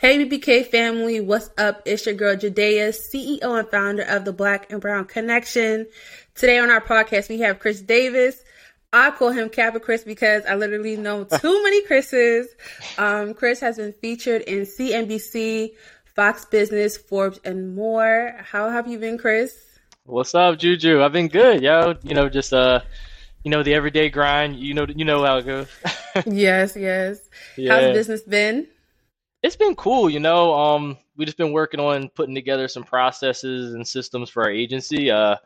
Hey BBK family, what's up? It's your girl Jadea, CEO and founder of the Black and Brown Kinnection. Today on our podcast, we have Chris Davis. I call him Kappa Chris because I literally know too many Chris's. Um, Chris has been featured in CNBC, Fox Business, Forbes, and more. How have you been, Chris? What's up, Juju? I've been good, yo. You know, just uh, you know, the everyday grind. You know, you know how it goes. yes, yes. Yeah. How's business been? It's been cool, you know. Um, we just been working on putting together some processes and systems for our agency. Uh,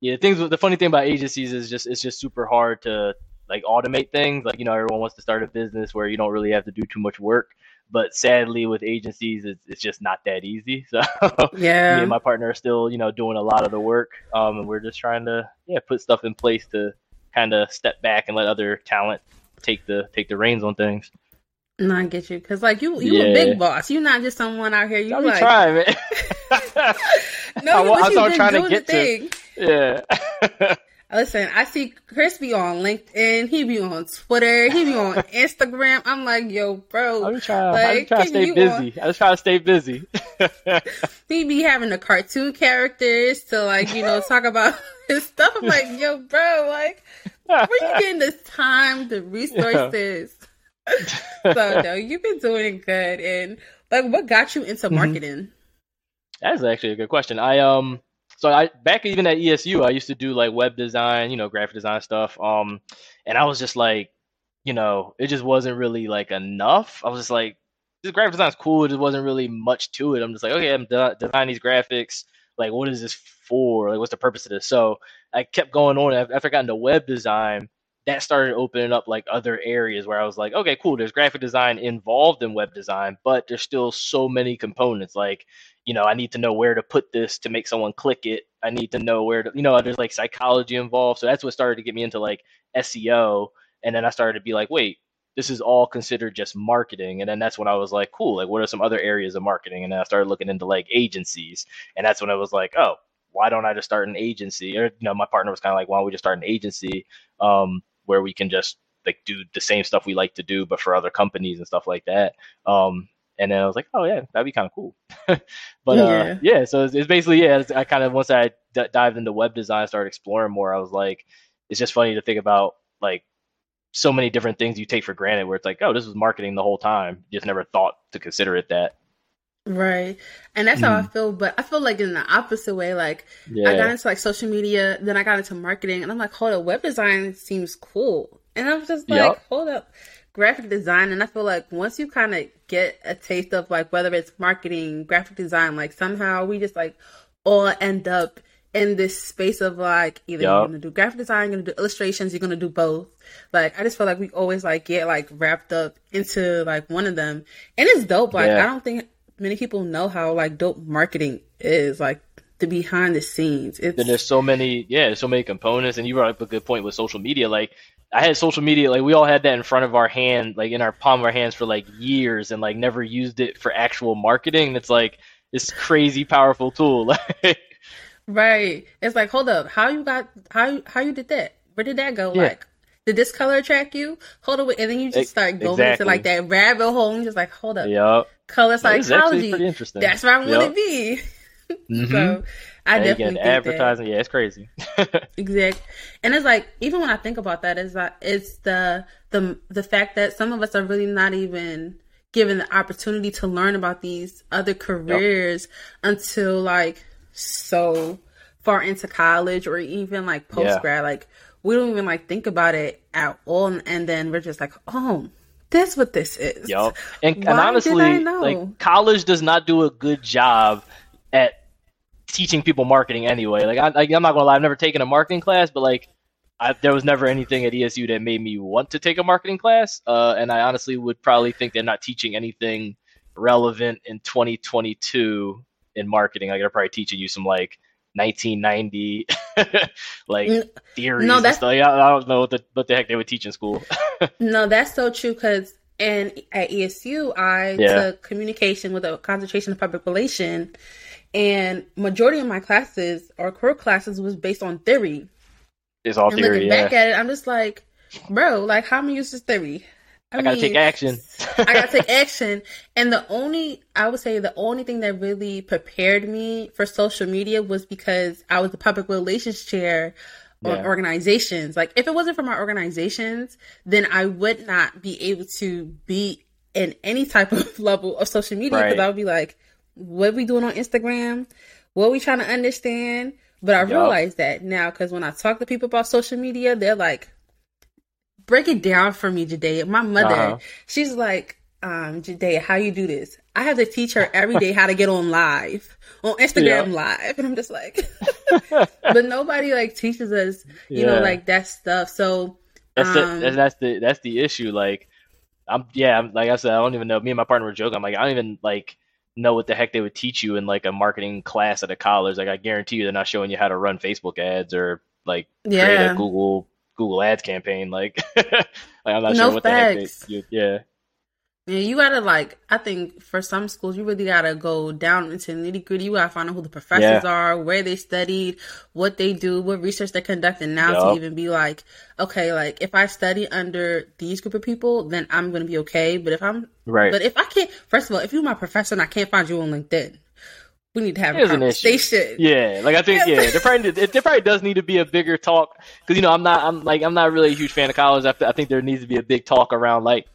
yeah, things. The funny thing about agencies is just it's just super hard to like automate things. Like you know, everyone wants to start a business where you don't really have to do too much work. But sadly, with agencies, it's, it's just not that easy. So yeah, me and my partner are still you know doing a lot of the work. Um, and we're just trying to yeah put stuff in place to kind of step back and let other talent take the take the reins on things. No, I get you. Cause like you, you yeah. a big boss. You're not just someone out here. You Don't like trying, man. no, I, but trying to get to. Thing. Yeah. Listen, I see Chris be on LinkedIn. He be on Twitter. He be on Instagram. I'm like, yo, bro. I'm trying. Like, I'm trying to stay busy. On... I just try to stay busy. he be having the cartoon characters to like, you know, talk about his stuff. I'm like, yo, bro, like, where you getting this time, the resources? So no, you've been doing good. And like, what got you into mm-hmm. marketing? Mm-hmm. That's actually a good question. I um, so I back even at ESU, I used to do like web design, you know, graphic design stuff. Um, and I was just like, you know, it just wasn't really like enough. I was just like, this graphic design's cool. It just wasn't really much to it. I'm just like, okay, I'm de- designing these graphics. Like, what is this for? Like, what's the purpose of this? So I kept going on. After I got into web design, that started opening up like other areas where I was like, okay, cool. There's graphic design involved in web design, but there's still so many components. Like, you know, I need to know where to put this to make someone click it. I need to know where to, you know, there's like psychology involved. So that's what started to get me into like SEO. And then I started to be like, wait, this is all considered just marketing. And then that's when I was like, cool, like what are some other areas of marketing? And then I started looking into like agencies. And that's when I was like, oh, why don't I just start an agency? Or, you know, my partner was kind of like, why don't we just start an agency? Um, where we can just like do the same stuff we like to do, but for other companies and stuff like that. Um, and then I was like, oh yeah, that'd be kind of cool. but uh, yeah. yeah, so it's, it's basically yeah. It's, I kind of once I d- dived into web design, started exploring more. I was like, it's just funny to think about like so many different things you take for granted. Where it's like, oh, this was marketing the whole time. Just never thought to consider it that. Right. And that's mm. how I mm-hmm. feel. But I feel like in the opposite way, like yeah. I got into like social media, then I got into marketing and I'm like, hold up, web design seems cool. And I'm just like, yep. hold up, graphic design. And I feel like once you kind of get a taste of like whether it's marketing, graphic design, like somehow we just like all end up in this space of like either yep. you're gonna do graphic design, you're gonna do illustrations, you're gonna do both. Like I just feel like we always like get like wrapped up into like one of them. And it's dope. Like yeah. I don't think many people know how like dope marketing is, like the behind the scenes. It's... Then there's so many, yeah, so many components, and you brought up a good point with social media. Like I had social media, like we all had that in front of our hand, like in our palm of our hands for like years, and like never used it for actual marketing. And it's like this crazy powerful tool. right. It's like, hold up, how you got how how you did that? Where did that go? Yeah. Like did this color attract you? Hold up, and then you just start going exactly. into like that rabbit hole, and just like, hold up, yep. color psychology. That's where I want to be. mm-hmm. So I definitely think advertising. That. Yeah, it's crazy. exactly, and it's like even when I think about that, is that it's the the the fact that some of us are really not even given the opportunity to learn about these other careers yep. until like so far into college or even like post grad. Yeah. Like we don't even like think about it at all, and then we're just like, oh, that's what this is. Yep. And, and honestly, like college does not do a good job at teaching people marketing anyway. Like I, am not gonna lie, I've never taken a marketing class, but like I, there was never anything at ESU that made me want to take a marketing class. Uh, and I honestly would probably think they're not teaching anything relevant in 2022 in marketing. Like they're probably teaching you some like 1990 like theories no, that's, I don't know what the, what the heck they would teach in school. no, that's so true because and at ESU I yeah. took communication with a concentration of public relation and majority of my classes or core classes was based on theory. It's all and theory. Looking yeah. back at it, I'm just like, bro, like how many uses theory? I, I gotta take action. I gotta take action. And the only, I would say, the only thing that really prepared me for social media was because I was the public relations chair on yeah. organizations. Like, if it wasn't for my organizations, then I would not be able to be in any type of level of social media because right. I would be like, what are we doing on Instagram? What are we trying to understand? But I yep. realized that now because when I talk to people about social media, they're like, break it down for me, Jade. My mother, uh-huh. she's like, um, Jade, how you do this? I have to teach her every day how to get on live, on Instagram live. And I'm just like, but nobody like teaches us, you yeah. know, like that stuff. So that's, um, the, that's the, that's the issue. Like, I'm, yeah, I'm, like I said, I don't even know. Me and my partner were joking. I'm like, I don't even like, know what the heck they would teach you in like a marketing class at a college. Like I guarantee you, they're not showing you how to run Facebook ads or like yeah. create a Google Google Ads campaign. Like, like I'm not no sure what facts. the heck they, yeah. Yeah, you gotta like. I think for some schools, you really gotta go down into nitty gritty. You gotta find out who the professors yeah. are, where they studied, what they do, what research they're conducting now yep. to even be like, okay, like if I study under these group of people, then I'm gonna be okay. But if I'm right, but if I can't, first of all, if you're my professor and I can't find you on LinkedIn, we need to have Here's a conversation. Yeah, like I think yeah, there probably there probably does need to be a bigger talk because you know I'm not I'm like I'm not really a huge fan of college. I, I think there needs to be a big talk around like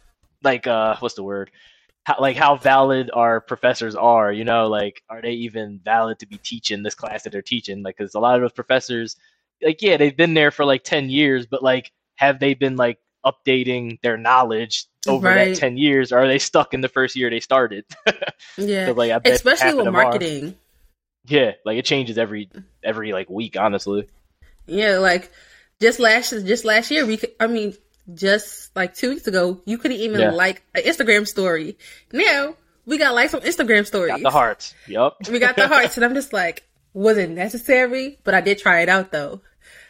like uh what's the word how, like how valid our professors are you know like are they even valid to be teaching this class that they're teaching like because a lot of those professors like yeah they've been there for like 10 years but like have they been like updating their knowledge over right. that 10 years or are they stuck in the first year they started yeah like especially with marketing are. yeah like it changes every every like week honestly yeah like just last just last year we i mean just like two weeks ago, you couldn't even yeah. like an Instagram story. Now we got likes on Instagram stories. Got the hearts. Yep. we got the hearts, and I'm just like, was it necessary? But I did try it out though.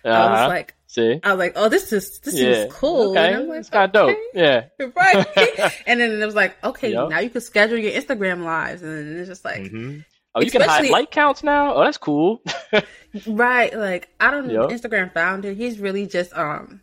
Uh-huh. I was uh-huh. like, see, I was like, oh, this is this yeah. is cool. Okay. And I'm like, it's kind of okay. dope. Yeah. Right. and then it was like, okay, yep. now you can schedule your Instagram lives, and it's just like. Mm-hmm. Oh, you can hide like counts now. Oh, that's cool. right, like I don't know. Yep. Instagram founder, he's really just um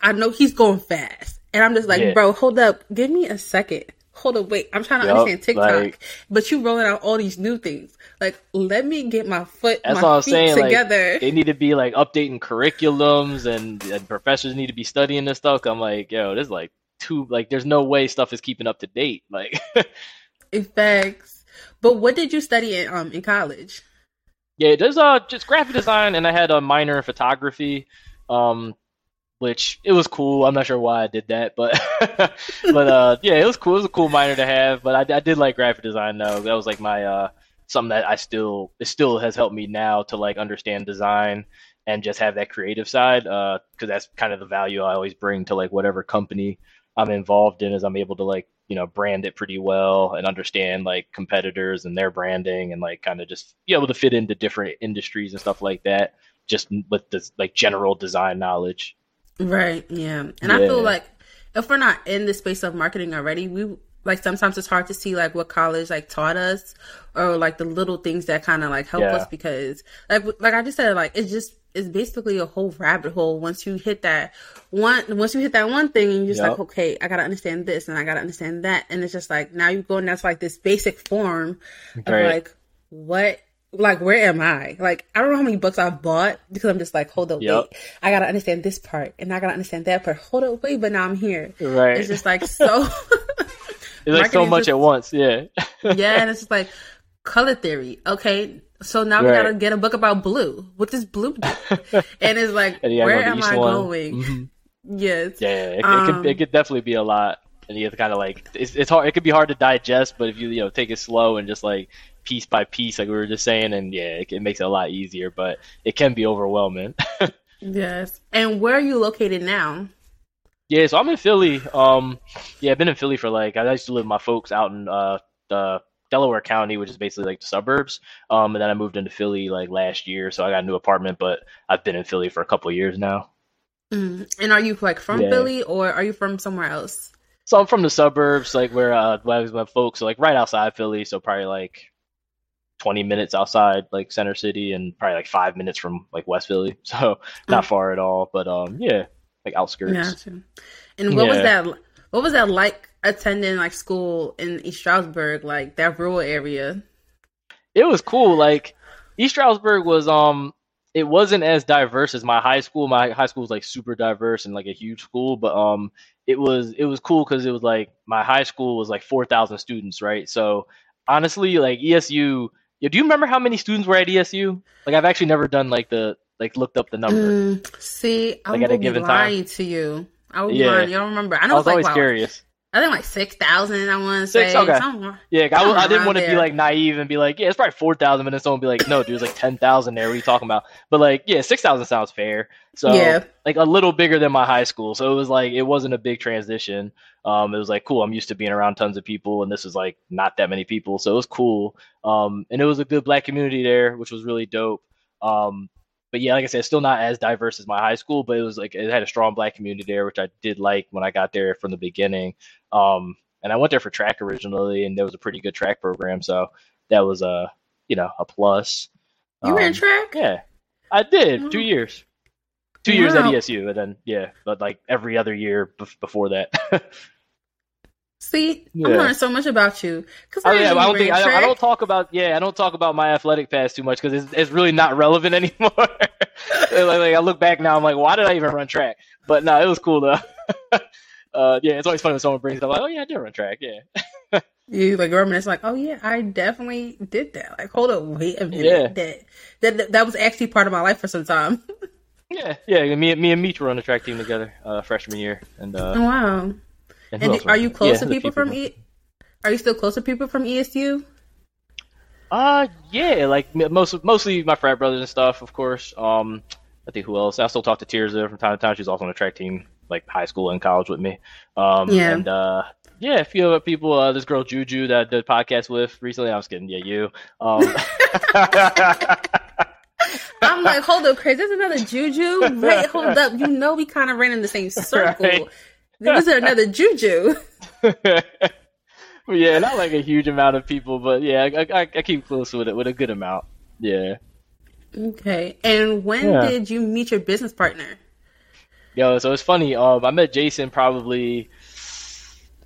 I know he's going fast. And I'm just like, yeah. bro, hold up. Give me a second. Hold up, wait. I'm trying to yep, understand TikTok. Like, but you rolling out all these new things. Like, let me get my foot, that's my feet saying, together. Like, they need to be like updating curriculums and, and professors need to be studying this stuff. I'm like, yo, this is like too like there's no way stuff is keeping up to date. Like Effects. But what did you study in um in college? Yeah, there's uh just graphic design and I had a minor in photography. Um which it was cool. I'm not sure why I did that, but but uh, yeah, it was cool. It was a cool minor to have. But I, I did like graphic design though. That was like my uh, something that I still it still has helped me now to like understand design and just have that creative side Uh, because uh, that's kind of the value I always bring to like whatever company I'm involved in is I'm able to like you know brand it pretty well and understand like competitors and their branding and like kind of just be able to fit into different industries and stuff like that just with this like general design knowledge Right. Yeah. And yeah. I feel like if we're not in the space of marketing already, we like sometimes it's hard to see like what college like taught us or like the little things that kind of like help yeah. us because like like I just said like it's just it's basically a whole rabbit hole once you hit that one once you hit that one thing and you're just yep. like okay I gotta understand this and I gotta understand that and it's just like now you go and that's like this basic form of like what like where am I? Like I don't know how many books I've bought because I'm just like, hold up, yep. wait. I gotta understand this part and I gotta understand that part. Hold up, wait, but now I'm here. Right. It's just like so It's like so much just, at once, yeah. yeah, and it's just like color theory. Okay. So now right. we gotta get a book about blue. What does blue do? and it's like where am I one. going? Mm-hmm. Yes. Yeah, it, um, it, could, it could definitely be a lot and you have to kind of like it's, it's hard. It could be hard to digest, but if you you know take it slow and just like piece by piece, like we were just saying, and yeah, it, it makes it a lot easier. But it can be overwhelming. yes. And where are you located now? Yeah, so I'm in Philly. Um, yeah, I've been in Philly for like I used to live with my folks out in uh the Delaware County, which is basically like the suburbs. Um, and then I moved into Philly like last year, so I got a new apartment. But I've been in Philly for a couple years now. Mm. And are you like from yeah. Philly or are you from somewhere else? So I'm from the suburbs, like where uh, where I was my folks, so like right outside Philly. So probably like 20 minutes outside like center city and probably like five minutes from like west philly so not mm. far at all but um yeah like outskirts gotcha. and what yeah. was that What was that like attending like school in East Stroudsburg, like that rural area? It was cool. Like East Stroudsburg was um it wasn't as diverse as my high school. My high school was like super diverse and like a huge school, but um it was it was cool because it was like my high school was like four thousand students, right? So honestly, like ESU. Yeah, do you remember how many students were at ESU? Like I've actually never done like the like looked up the number. Mm, see, I'm like at a given lying time. to you. I was yeah. lying. You don't remember? I know. I was like, always wow, curious. I think like six thousand. I want to say. Okay. Somewhere. Yeah, I, I didn't want to be like naive and be like, yeah, it's probably four thousand, but then someone be like, no, dude, it's like ten thousand there. What are you talking about? But like, yeah, six thousand sounds fair. So yeah. like a little bigger than my high school. So it was like it wasn't a big transition. Um, it was like cool. I'm used to being around tons of people, and this was like not that many people, so it was cool. Um, and it was a good black community there, which was really dope. Um, but yeah, like I said, still not as diverse as my high school, but it was like it had a strong black community there, which I did like when I got there from the beginning. Um, and I went there for track originally, and there was a pretty good track program, so that was a you know a plus. You um, ran track? Yeah, I did oh. two years, two wow. years at ESU, and then yeah, but like every other year before that. See, yeah. I'm learning so much about you. Cause oh, yeah, I don't think I don't, I don't, talk about yeah, I don't talk about my athletic past too much because it's, it's really not relevant anymore. like, like, I look back now, I'm like, why did I even run track? But no, it was cool though. uh, yeah, it's always fun when someone brings up like, oh yeah, I did run track, yeah. you like reminisce like, oh yeah, I definitely did that. Like, hold up, wait a minute, yeah. that, that that was actually part of my life for some time. yeah, yeah. Me, me and Meech were on the track team together uh, freshman year, and uh, oh, wow. And, and are you close yeah, to people from E? Are you still close to people from ESU? Uh, yeah, like most mostly my frat brothers and stuff, of course. Um, I think who else? I still talk to Tirza from time to time. She's also on the track team, like high school and college with me. Um, yeah. And uh, yeah, a few other people. Uh, this girl Juju that I did podcast with recently. I was kidding. Yeah, you. Um, I'm like, hold up, Chris. There's another Juju. Wait, hold up. You know, we kind of ran in the same circle. Right? There was another Juju. yeah, not like a huge amount of people, but yeah, I, I, I, keep close with it with a good amount. Yeah. Okay. And when yeah. did you meet your business partner? Yo, so it's funny. Um, I met Jason probably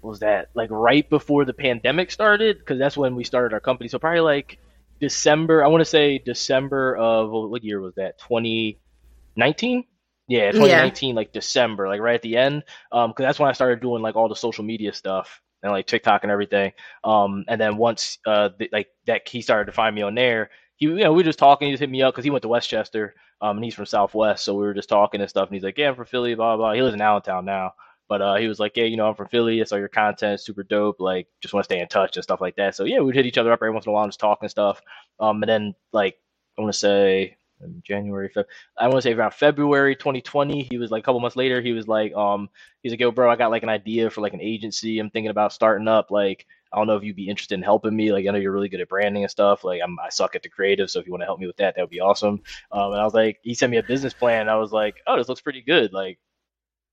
was that like right before the pandemic started because that's when we started our company. So probably like December. I want to say December of what year was that? 2019. Yeah, 2019, yeah. like December, like right at the end, um, because that's when I started doing like all the social media stuff and like TikTok and everything. Um, and then once uh, the, like that, he started to find me on there. He, you know, we were just talking. He just hit me up because he went to West Chester, um, and he's from Southwest, so we were just talking and stuff. And he's like, "Yeah, I'm from Philly, blah blah." He lives in Allentown now, but uh, he was like, "Yeah, you know, I'm from Philly. I saw your content, super dope. Like, just want to stay in touch and stuff like that." So yeah, we'd hit each other up every once in a while, and just talking and stuff. Um, and then like I want to say January, Feb- I want to say around February 2020. He was like a couple months later. He was like, um, he's like, yo, bro, I got like an idea for like an agency. I'm thinking about starting up. Like, I don't know if you'd be interested in helping me. Like, I know you're really good at branding and stuff. Like, I'm, I suck at the creative, so if you want to help me with that, that would be awesome. Um, and I was like, he sent me a business plan. I was like, oh, this looks pretty good. Like,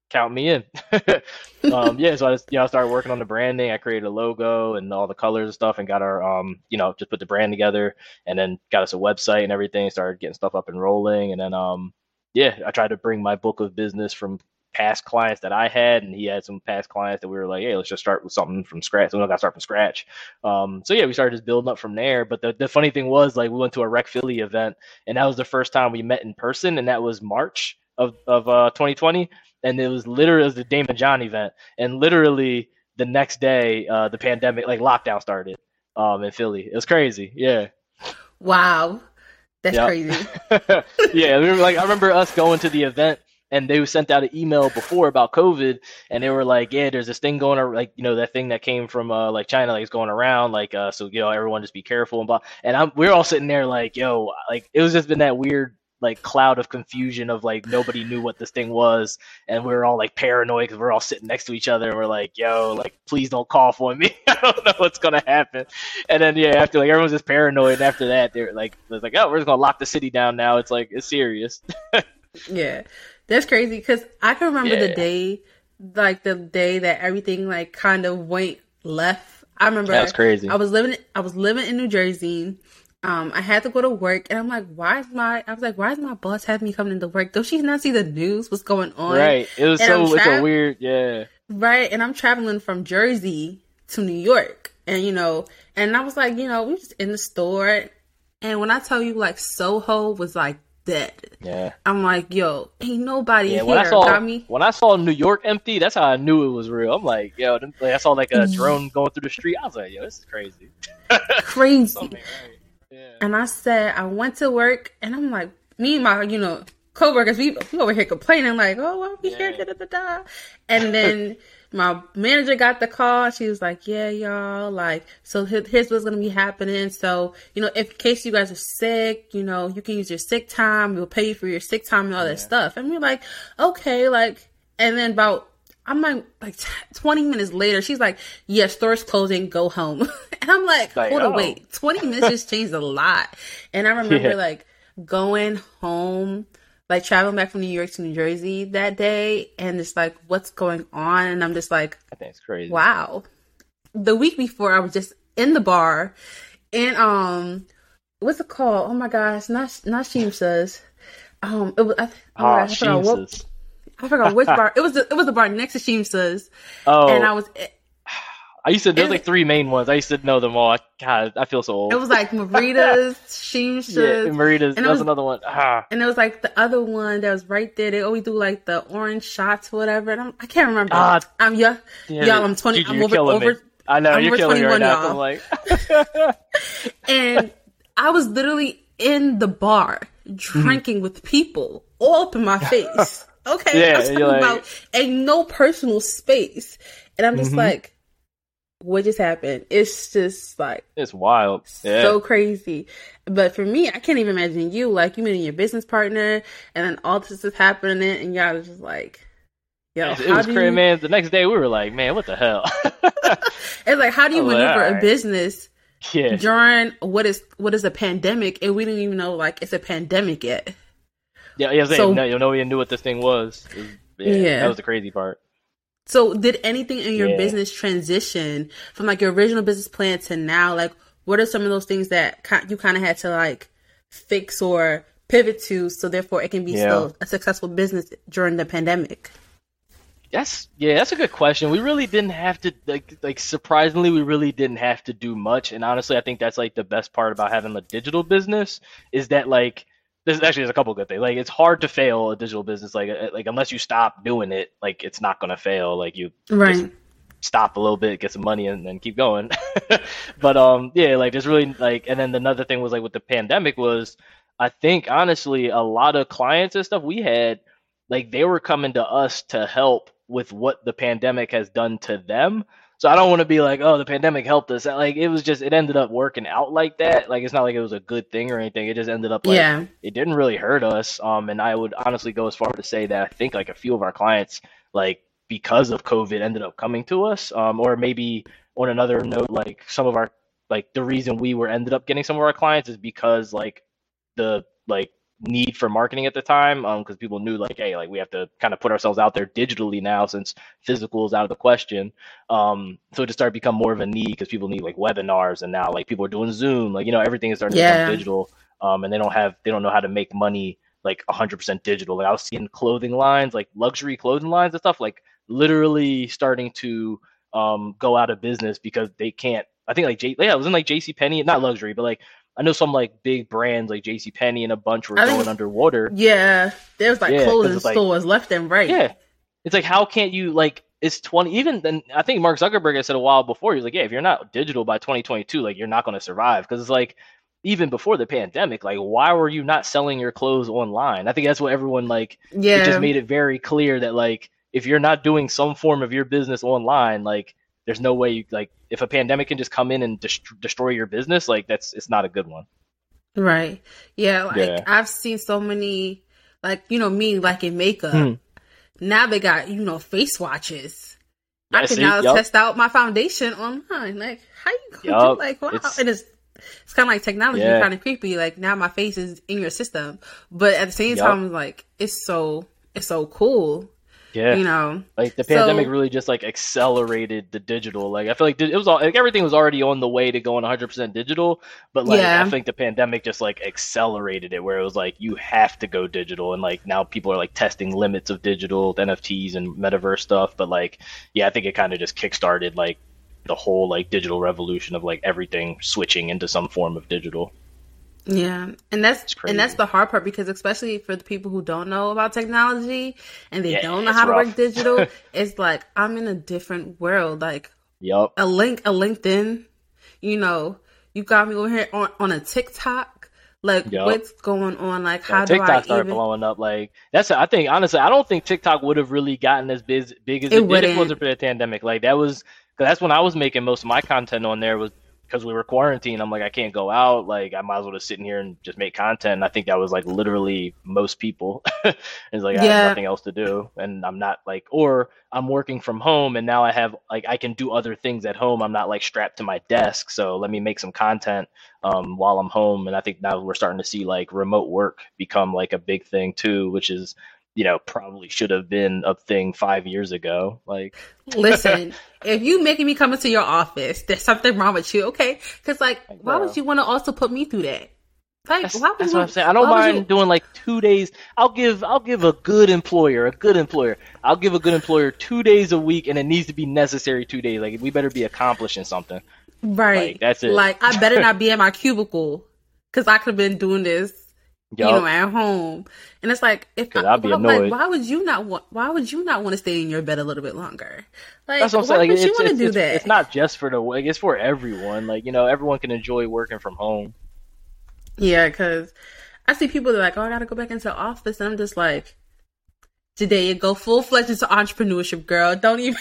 count me in. um, yeah, so I just you know started working on the branding. I created a logo and all the colors and stuff, and got our um you know just put the brand together, and then got us a website and everything. Started getting stuff up and rolling, and then um yeah, I tried to bring my book of business from past clients that I had, and he had some past clients that we were like, hey, let's just start with something from scratch. So we got to start from scratch. Um, so yeah, we started just building up from there. But the, the funny thing was, like, we went to a Rec Philly event, and that was the first time we met in person, and that was March of of uh, 2020 and it was literally it was the Daymond John event, and literally the next day, uh, the pandemic like lockdown started um, in Philly. It was crazy. Yeah. Wow, that's yep. crazy. yeah, we were like I remember us going to the event and they sent out an email before about COVID, and they were like, "Yeah, there's this thing going, around, like you know that thing that came from uh, like China, like it's going around, like uh, so you know everyone just be careful and blah." And I'm, we're all sitting there like, "Yo, like it was just been that weird like cloud of confusion of like nobody knew what this thing was and we were all like paranoid because we're all sitting next to each other and we're like yo like please don't cough on me. I don't know what's gonna happen. And then yeah after like everyone's just paranoid and after that they're like it's like oh we're just gonna lock the city down now. It's like it's serious. Yeah. That's crazy because i can remember yeah. the day like the day that everything like kind of went left. I remember that's crazy. I was living i was living in new jersey um, I had to go to work, and I'm like, why is my? I was like, why is my boss having me coming into work? Does she not see the news? What's going on? Right. It was and so. Tra- it's a weird. Yeah. Right, and I'm traveling from Jersey to New York, and you know, and I was like, you know, we just in the store, and when I tell you, like Soho was like dead. Yeah. I'm like, yo, ain't nobody yeah, here. When I saw, got me. When I saw New York empty, that's how I knew it was real. I'm like, yo, I saw like a mm. drone going through the street. I was like, yo, this is crazy. crazy. right. And I said, I went to work, and I'm like, me and my, you know, coworkers, we, we over here complaining like, oh, why we yeah. here, da da da da. And then my manager got the call. She was like, "Yeah, y'all, like, so here's what's gonna be happening. So, you know, if in case you guys are sick, you know, you can use your sick time. We'll pay you for your sick time and all yeah. that stuff." And we're like, "Okay," like, and then about I'm like, like 20 minutes later, she's like, "Yeah, store's closing. Go home." and I'm like, like "Hold oh. wait. 20 minutes just changed a lot." And I remember yeah. like going home like traveling back from New York to New Jersey that day, and it's like, what's going on? And I'm just like, I think it's crazy. Wow. The week before, I was just in the bar, and um, what's it called? Oh my gosh, not not Sheems's. Um, it was. I, oh ah, I, what, I forgot which bar. It was. The, it was the bar next to Sheems's. Oh, and I was I used to. There's like three main ones. I used to know them all. I, God, I feel so old. It was like Marita's, Sheem's, yeah, Marita's. That's was, another one. Ah. And it was like the other one that was right there. They always do like the orange shots, whatever. And I'm, I can't remember. Ah, I'm yeah, y'all. I'm 20. Dude, I'm over. over I know I'm you're killing me right now. I'm like, and I was literally in the bar drinking with people all up in my face. Okay, yeah, I'm talking like... about a no personal space, and I'm just mm-hmm. like what just happened? It's just like it's wild, yeah. so crazy. But for me, I can't even imagine you like you meeting your business partner, and then all this is happening, and y'all was just like, yo, it, was crazy, you... man. The next day, we were like, man, what the hell? it's like, how do you maneuver like, right. a business? Yeah. During what is what is a pandemic, and we didn't even know like it's a pandemic yet. Yeah, yeah. So, no, you know, knew what this thing was. was yeah, yeah, that was the crazy part. So, did anything in your yeah. business transition from like your original business plan to now? Like, what are some of those things that you kind of had to like fix or pivot to, so therefore it can be yeah. still a successful business during the pandemic? That's yeah, that's a good question. We really didn't have to like like surprisingly, we really didn't have to do much. And honestly, I think that's like the best part about having a digital business is that like there's actually there's a couple good things. Like it's hard to fail a digital business. Like uh, like unless you stop doing it, like it's not gonna fail. Like you right. stop a little bit, get some money, and then keep going. but um, yeah, like there's really like, and then another thing was like with the pandemic was, I think honestly, a lot of clients and stuff we had, like they were coming to us to help with what the pandemic has done to them. So I don't want to be like, oh, the pandemic helped us. Like it was just, it ended up working out like that. Like it's not like it was a good thing or anything. It just ended up like yeah. it didn't really hurt us. Um, and I would honestly go as far to say that I think like a few of our clients, like because of COVID, ended up coming to us. Um, or maybe on another note, like some of our like the reason we were ended up getting some of our clients is because like the like need for marketing at the time because um, people knew like hey like we have to kind of put ourselves out there digitally now since physical is out of the question um so it just started to become more of a need because people need like webinars and now like people are doing zoom like you know everything is starting yeah. to become digital um and they don't have they don't know how to make money like 100% digital like i was seeing clothing lines like luxury clothing lines and stuff like literally starting to um go out of business because they can't I think like J yeah, it was in like JC Penney, not luxury, but like I know some like big brands like J.C. Penney and a bunch were I going think, underwater. Yeah, there's like yeah, clothing stores like, left and right. Yeah, it's like how can't you like it's 20 even then I think Mark Zuckerberg had said a while before he was like yeah if you're not digital by 2022 like you're not going to survive because it's like even before the pandemic like why were you not selling your clothes online I think that's what everyone like yeah it just made it very clear that like if you're not doing some form of your business online like there's no way you like if a pandemic can just come in and dest- destroy your business like that's it's not a good one right yeah like yeah. i've seen so many like you know me like in makeup hmm. now they got you know face watches yeah, i can see, now yep. test out my foundation online like how you gonna yep. do like wow it's, and it's it's kind of like technology yeah. kind of creepy like now my face is in your system but at the same yep. time like it's so it's so cool Yeah, you know, like the pandemic so, really just like accelerated the digital. Like I feel like it was all like everything was already on the way to going 100 percent digital, but like yeah. I think the pandemic just like accelerated it, where it was like you have to go digital, and like now people are like testing limits of digital, NFTs and metaverse stuff. But like, yeah, I think it kind of just kickstarted like the whole like digital revolution of like everything switching into some form of digital. Yeah, and that's and that's the hard part because especially for the people who don't know about technology and they yeah, don't know how rough. to work digital, it's like I'm in a different world. Like, yep, a link, a LinkedIn, you know, you got me over here on on a TikTok. Like, yep. what's going on? Like, how yeah, TikTok do I started even... blowing up? Like, that's I think honestly, I don't think TikTok would have really gotten as big, big as it, it did if it wasn't for the pandemic. Like, that was because that's when I was making most of my content on there was because we were quarantined, I'm like, I can't go out. Like, I might as well just sit in here and just make content. And I think that was like literally most people. it's like, I have nothing else to do. And I'm not like, or I'm working from home and now I have like, I can do other things at home. I'm not like strapped to my desk. So let me make some content um, while I'm home. And I think now we're starting to see like remote work become like a big thing too, which is you know, probably should have been a thing five years ago. Like, listen, if you making me come into your office, there's something wrong with you, okay? Because like, why would you want to also put me through that? Like, that's, that's what I'm saying. I don't mind you... doing like two days. I'll give I'll give a good employer, a good employer. I'll give a good employer two days a week, and it needs to be necessary two days. Like we better be accomplishing something. Right. Like, that's it. Like I better not be in my cubicle because I could have been doing this Yep. you know, at home. And it's like, if I, would be annoyed. Like, why would you not want? Why would you not want to stay in your bed a little bit longer? Like, that's what I'm saying. Like, it's, you want to do it's, that? It's not just for the like, it's for everyone. Like, you know, everyone can enjoy working from home. Yeah, because I see people that are like, oh, I got to go back into the office, and I'm just like, today you go full fledged into entrepreneurship, girl. Don't even.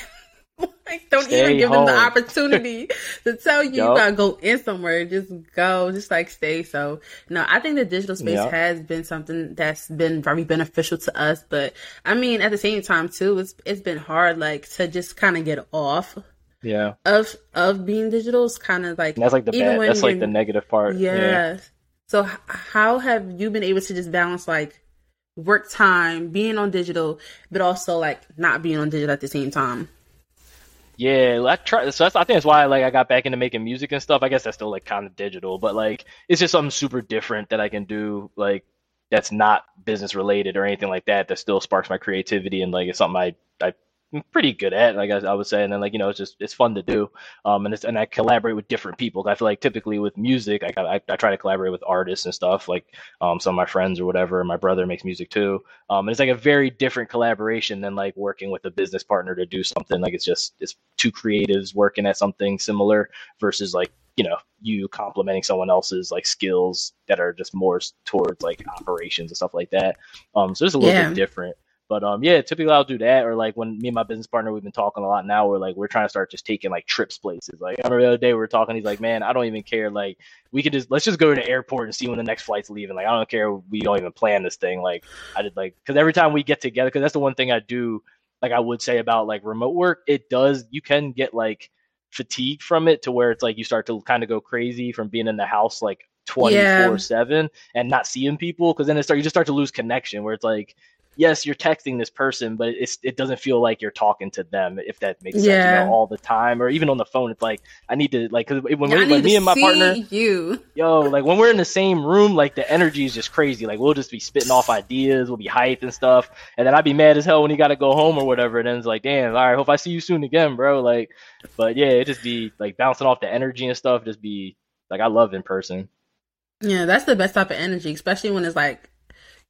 like, don't Stay even give home. them the opportunity to tell you yep. you gotta go in somewhere. Just go, just like stay. So, no, I think the digital space yep. has been something that's been very beneficial to us. But I mean, at the same time, too, it's it's been hard, like to just kind of get off. Yeah. Of of being digital is kind of like and that's like the bad, that's like the negative part. Yeah. yeah. So, how have you been able to just balance like work time, being on digital, but also like not being on digital at the same time? Yeah, I try. So I think that's why like I got back into making music and stuff. I guess that's still like kind of digital, but like it's just something super different that I can do. Like that's not business related or anything like that. That still sparks my creativity and like it's something I I pretty good at, like I, I, would say. And then like you know, it's just it's fun to do. Um, and it's and I collaborate with different people. I feel like typically with music, I I, I try to collaborate with artists and stuff. Like um, some of my friends or whatever. My brother makes music too. Um, and it's like a very different collaboration than like working with a business partner to do something. Like it's just it's two creatives working at something similar versus like you know you complementing someone else's like skills that are just more towards like operations and stuff like that um so it's a little yeah. bit different but um, yeah, typically I'll do that. Or like when me and my business partner, we've been talking a lot now. We're like we're trying to start just taking like trips places. Like I remember the other day we were talking. He's like, man, I don't even care. Like we could just let's just go to the airport and see when the next flight's leaving. Like I don't care. We don't even plan this thing. Like I did like because every time we get together, because that's the one thing I do. Like I would say about like remote work, it does you can get like fatigue from it to where it's like you start to kind of go crazy from being in the house like 24 yeah. 7 and not seeing people because then it start you just start to lose connection where it's like yes, you're texting this person, but it's it doesn't feel like you're talking to them if that makes yeah. sense. You know, all the time, or even on the phone, it's like I need to like because when, yeah, when me and my partner, you, yo, like when we're in the same room, like the energy is just crazy. Like we'll just be spitting off ideas, we'll be hyped and stuff, and then I'd be mad as hell when you got to go home or whatever. And then it's like, damn, all right, hope I see you soon again, bro. Like, but yeah, it just be like bouncing off the energy and stuff. Just be like, I love in person. Yeah, that's the best type of energy, especially when it's like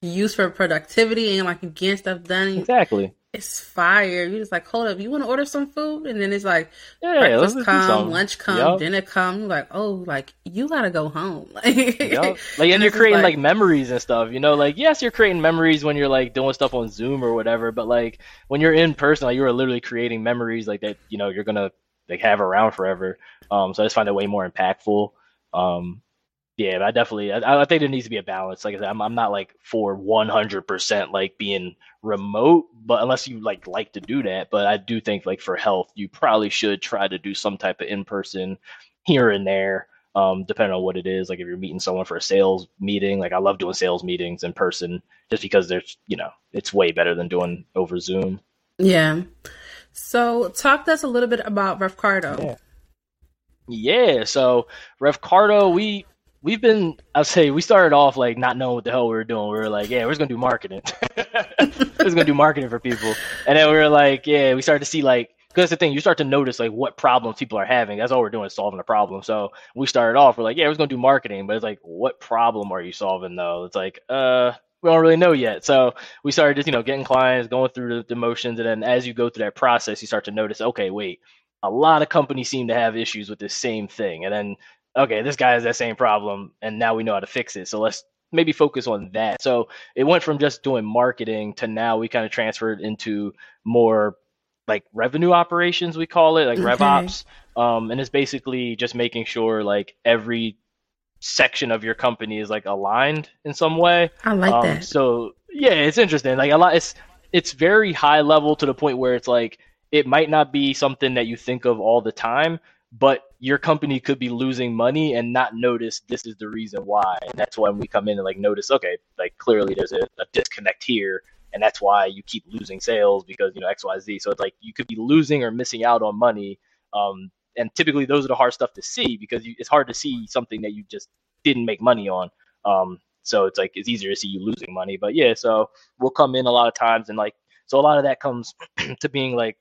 used for productivity and like getting stuff done. Exactly. It's fire. You're just like, hold up, you want to order some food? And then it's like, yeah, breakfast come, lunch come, yep. dinner come. You're like, oh, like you gotta go home. Like, yep. like and, you're creating like, like, memories and stuff. You know, like yes, you're creating memories when you're like doing stuff on Zoom or whatever. But like when you're in person, like you are literally creating memories like that. You know, you're gonna like have around forever. Um, so I just find it way more impactful. Um, yeah, I definitely. I, I, think there needs to be a balance. Like I said, I'm, I'm not like for 100% like being remote, but unless you like like to do that. But I do think like for health, you probably should try to do some type of in person here and there, um, depending on what it is. Like if you're meeting someone for a sales meeting, like I love doing sales meetings in person, just because there's you know it's way better than doing over Zoom. Yeah. So talk to us a little bit about Revcarto. Yeah. Yeah, so Revcarto, we we've been I'll say we started off like not knowing what the hell we were doing. We were like, yeah, we're just gonna do marketing. we're just gonna do marketing for people. And then we were like, yeah, we started to see like because the thing, you start to notice like what problems people are having. That's all we're doing is solving a problem. So we started off, we're like, yeah, we're gonna do marketing, but it's like, what problem are you solving though? It's like, uh, we don't really know yet. So we started just, you know, getting clients, going through the, the motions, and then as you go through that process, you start to notice, okay, wait, a lot of companies seem to have issues with this same thing. And then, okay, this guy has that same problem, and now we know how to fix it. So let's maybe focus on that. So it went from just doing marketing to now we kind of transferred into more like revenue operations, we call it, like okay. RevOps. Um, and it's basically just making sure like every section of your company is like aligned in some way. I like um, that. So yeah, it's interesting. Like a lot, it's it's very high level to the point where it's like it might not be something that you think of all the time, but your company could be losing money and not notice this is the reason why. And that's when we come in and like notice, okay, like clearly there's a, a disconnect here. And that's why you keep losing sales because, you know, X, Y, Z. So it's like you could be losing or missing out on money. Um, and typically those are the hard stuff to see because you, it's hard to see something that you just didn't make money on. Um, so it's like it's easier to see you losing money. But yeah, so we'll come in a lot of times and like so a lot of that comes to being like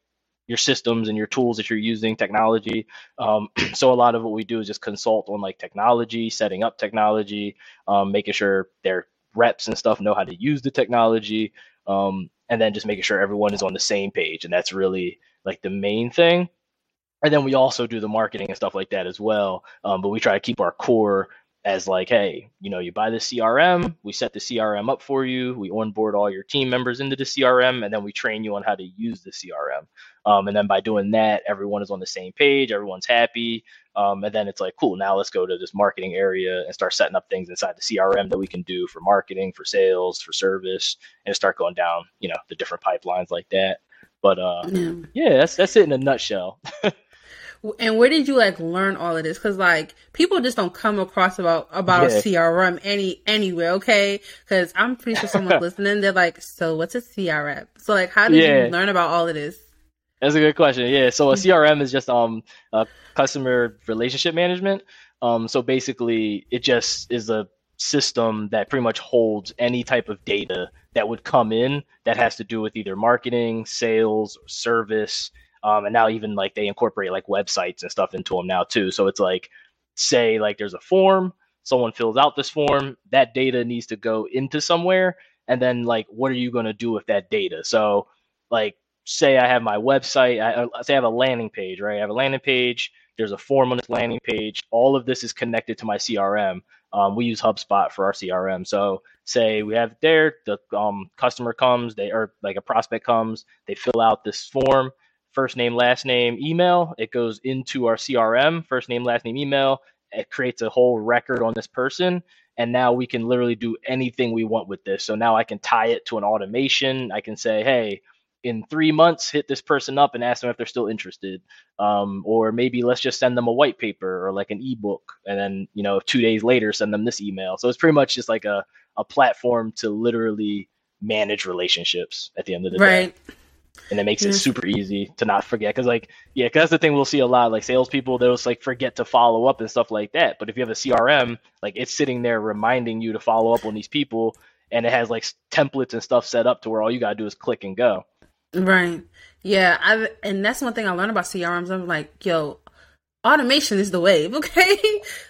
your systems and your tools that you're using, technology. Um, so a lot of what we do is just consult on like technology, setting up technology, um, making sure their reps and stuff know how to use the technology, um, and then just making sure everyone is on the same page. And that's really like the main thing. And then we also do the marketing and stuff like that as well. Um, but we try to keep our core as like, hey, you know, you buy the CRM, we set the CRM up for you, we onboard all your team members into the CRM, and then we train you on how to use the CRM. Um, and then by doing that, everyone is on the same page, everyone's happy, um, and then it's like, cool, now let's go to this marketing area and start setting up things inside the CRM that we can do for marketing, for sales, for service, and start going down, you know, the different pipelines like that. But uh, yeah. yeah, that's that's it in a nutshell. And where did you like learn all of this? Because like people just don't come across about about yeah. CRM any anywhere. Okay, because I'm pretty sure someone's listening. They're like, so what's a CRM? So like, how did yeah. you learn about all of this? That's a good question. Yeah, so a CRM is just um a customer relationship management. Um, so basically, it just is a system that pretty much holds any type of data that would come in that has to do with either marketing, sales, or service, um, and now even like they incorporate like websites and stuff into them now too. So it's like, say like there's a form, someone fills out this form, that data needs to go into somewhere, and then like what are you going to do with that data? So like say I have my website, I, uh, say I have a landing page, right? I have a landing page. There's a form on this landing page. All of this is connected to my CRM. Um, we use HubSpot for our CRM. So say we have there, the um, customer comes, they or like a prospect comes, they fill out this form, first name, last name, email. It goes into our CRM, first name, last name, email. It creates a whole record on this person. And now we can literally do anything we want with this. So now I can tie it to an automation. I can say, hey, in three months, hit this person up and ask them if they're still interested. Um, or maybe let's just send them a white paper or like an ebook. And then, you know, two days later, send them this email. So it's pretty much just like a, a platform to literally manage relationships at the end of the day. right. day and it makes it super easy to not forget. Because like, yeah, cause that's the thing we'll see a lot. Like salespeople, they'll just like forget to follow up and stuff like that. But if you have a CRM, like it's sitting there reminding you to follow up on these people, and it has like templates and stuff set up to where all you gotta do is click and go. Right. Yeah. I and that's one thing I learned about CRMs. I'm like, yo, automation is the wave, okay?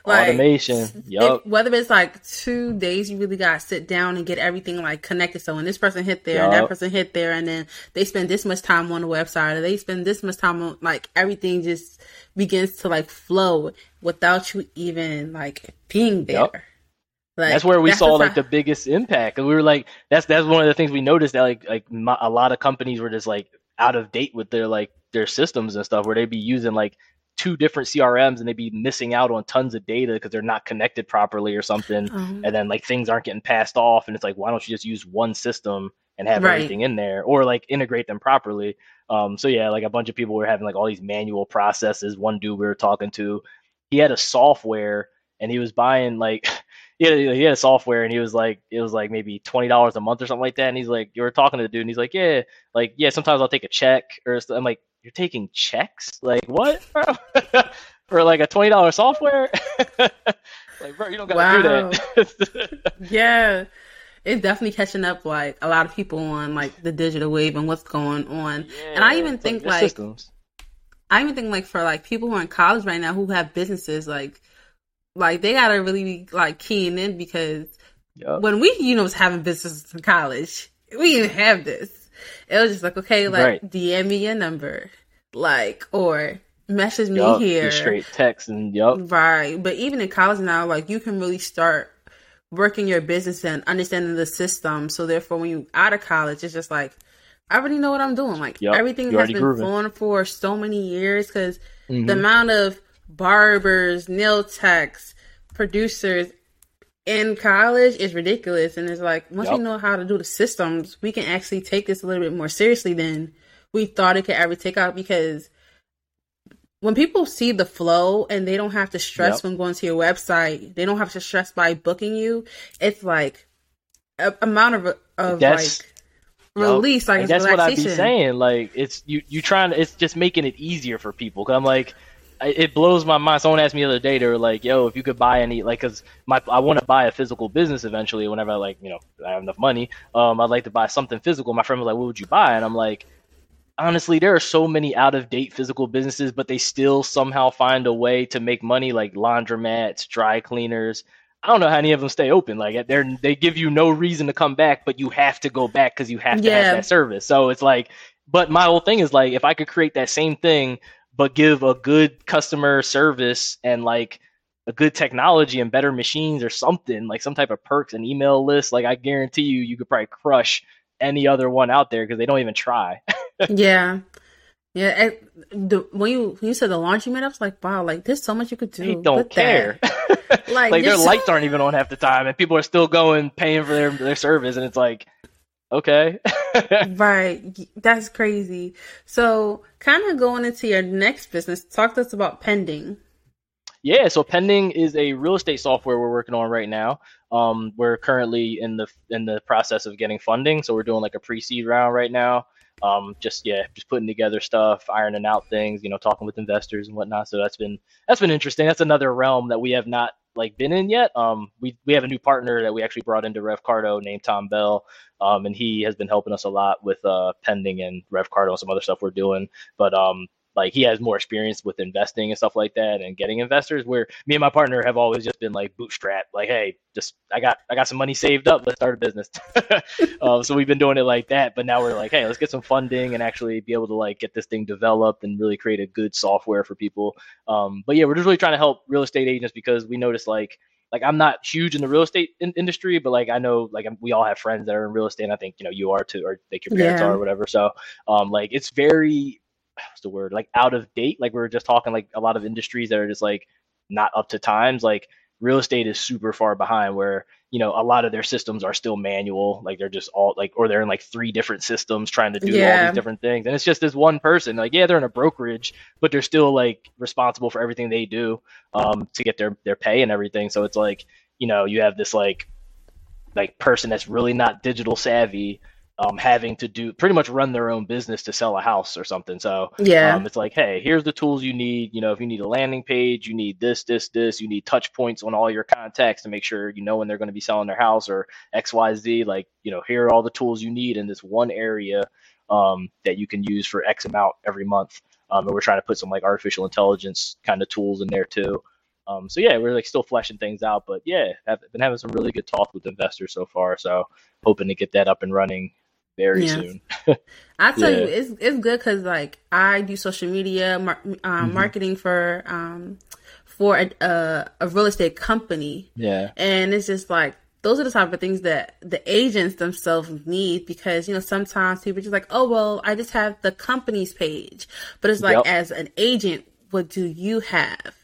like, automation, yep. whether it's like two days, you really gotta sit down and get everything like connected. So when this person hit there yep. and that person hit there, and then they spend this much time on the website, or they spend this much time on like everything just begins to like flow without you even like being there. Yep. Like, that's where we that's saw like the biggest impact, and we were like, that's that's one of the things we noticed that like like a lot of companies were just like out of date with their like their systems and stuff, where they'd be using like two different CRMs and they'd be missing out on tons of data because they're not connected properly or something. Uh-huh. And then like things aren't getting passed off. And it's like, why don't you just use one system and have right. everything in there or like integrate them properly? Um, so yeah, like a bunch of people were having like all these manual processes. One dude we were talking to, he had a software and he was buying like, he had, he had a software and he was like it was like maybe twenty dollars a month or something like that. And he's like, you were talking to the dude and he's like, yeah, like yeah, sometimes I'll take a check or I'm like, you're taking checks? Like what? For like a twenty dollar software? like bro, you don't gotta wow. do that. yeah it's definitely catching up like a lot of people on like the digital wave and what's going on. Yeah, and I even think like, like I even think like for like people who are in college right now who have businesses like like they gotta really be like keying in because yep. when we you know was having businesses in college, we didn't have this. It was just like okay, like right. DM me your number, like or message me yep, here, straight text and yep. Right, but even in college now, like you can really start working your business and understanding the system. So therefore, when you out of college, it's just like I already know what I'm doing. Like yep, everything has been grooving. flowing for so many years because mm-hmm. the amount of barbers, nail techs, producers in college is ridiculous. And it's like once yep. we know how to do the systems, we can actually take this a little bit more seriously than we thought it could ever take out because when people see the flow and they don't have to stress yep. when going to your website, they don't have to stress by booking you. It's like a amount of of that's, like release, like that's what I be saying. Like it's you you trying to it's just making it easier for people. Cause I'm like. It blows my mind. Someone asked me the other day, they were like, "Yo, if you could buy any, like, cause my I want to buy a physical business eventually. Whenever I like, you know, I have enough money, um, I'd like to buy something physical." My friend was like, "What would you buy?" And I'm like, honestly, there are so many out of date physical businesses, but they still somehow find a way to make money, like laundromats, dry cleaners. I don't know how any of them stay open. Like they're they give you no reason to come back, but you have to go back because you have to yeah. have that service. So it's like, but my whole thing is like, if I could create that same thing, but give a good customer service and like a good technology and better machines or something, like some type of perks and email list, like I guarantee you, you could probably crush any other one out there because they don't even try. yeah. Yeah, the, when you when you said the laundromat, I was like, wow, like there's so much you could do. They don't care. like, like their so... lights aren't even on half the time, and people are still going paying for their their service, and it's like, okay, right, that's crazy. So, kind of going into your next business, talk to us about pending. Yeah, so pending is a real estate software we're working on right now. Um, we're currently in the in the process of getting funding, so we're doing like a pre-seed round right now um, just yeah, just putting together stuff, ironing out things, you know, talking with investors and whatnot. So that's been that's been interesting. That's another realm that we have not like been in yet. Um, we we have a new partner that we actually brought into Revcarto named Tom Bell, um, and he has been helping us a lot with uh, pending and Revcarto and some other stuff we're doing. But um, like he has more experience with investing and stuff like that and getting investors where me and my partner have always just been like bootstrap like hey just i got i got some money saved up let's start a business um, so we've been doing it like that but now we're like hey let's get some funding and actually be able to like get this thing developed and really create a good software for people um, but yeah we're just really trying to help real estate agents because we notice like like I'm not huge in the real estate in- industry, but like I know like we all have friends that are in real estate. And I think you know you are too, or like your parents yeah. are, or whatever. So um, like it's very what's the word like out of date. Like we were just talking like a lot of industries that are just like not up to times. Like real estate is super far behind where you know a lot of their systems are still manual. Like they're just all like or they're in like three different systems trying to do yeah. all these different things. And it's just this one person. Like yeah they're in a brokerage but they're still like responsible for everything they do um to get their their pay and everything. So it's like you know you have this like like person that's really not digital savvy um, having to do pretty much run their own business to sell a house or something. So yeah, um, it's like, hey, here's the tools you need. You know, if you need a landing page, you need this, this, this. You need touch points on all your contacts to make sure you know when they're going to be selling their house or X, Y, Z. Like, you know, here are all the tools you need in this one area um, that you can use for X amount every month. Um, and we're trying to put some like artificial intelligence kind of tools in there too. Um, so yeah, we're like still fleshing things out, but yeah, I've been having some really good talk with investors so far. So hoping to get that up and running very yeah. soon. I tell yeah. you, it's it's good because like I do social media mar- um, mm-hmm. marketing for um for a, a, a real estate company. Yeah, and it's just like those are the type of things that the agents themselves need because you know sometimes people just like oh well I just have the company's page, but it's like yep. as an agent, what do you have?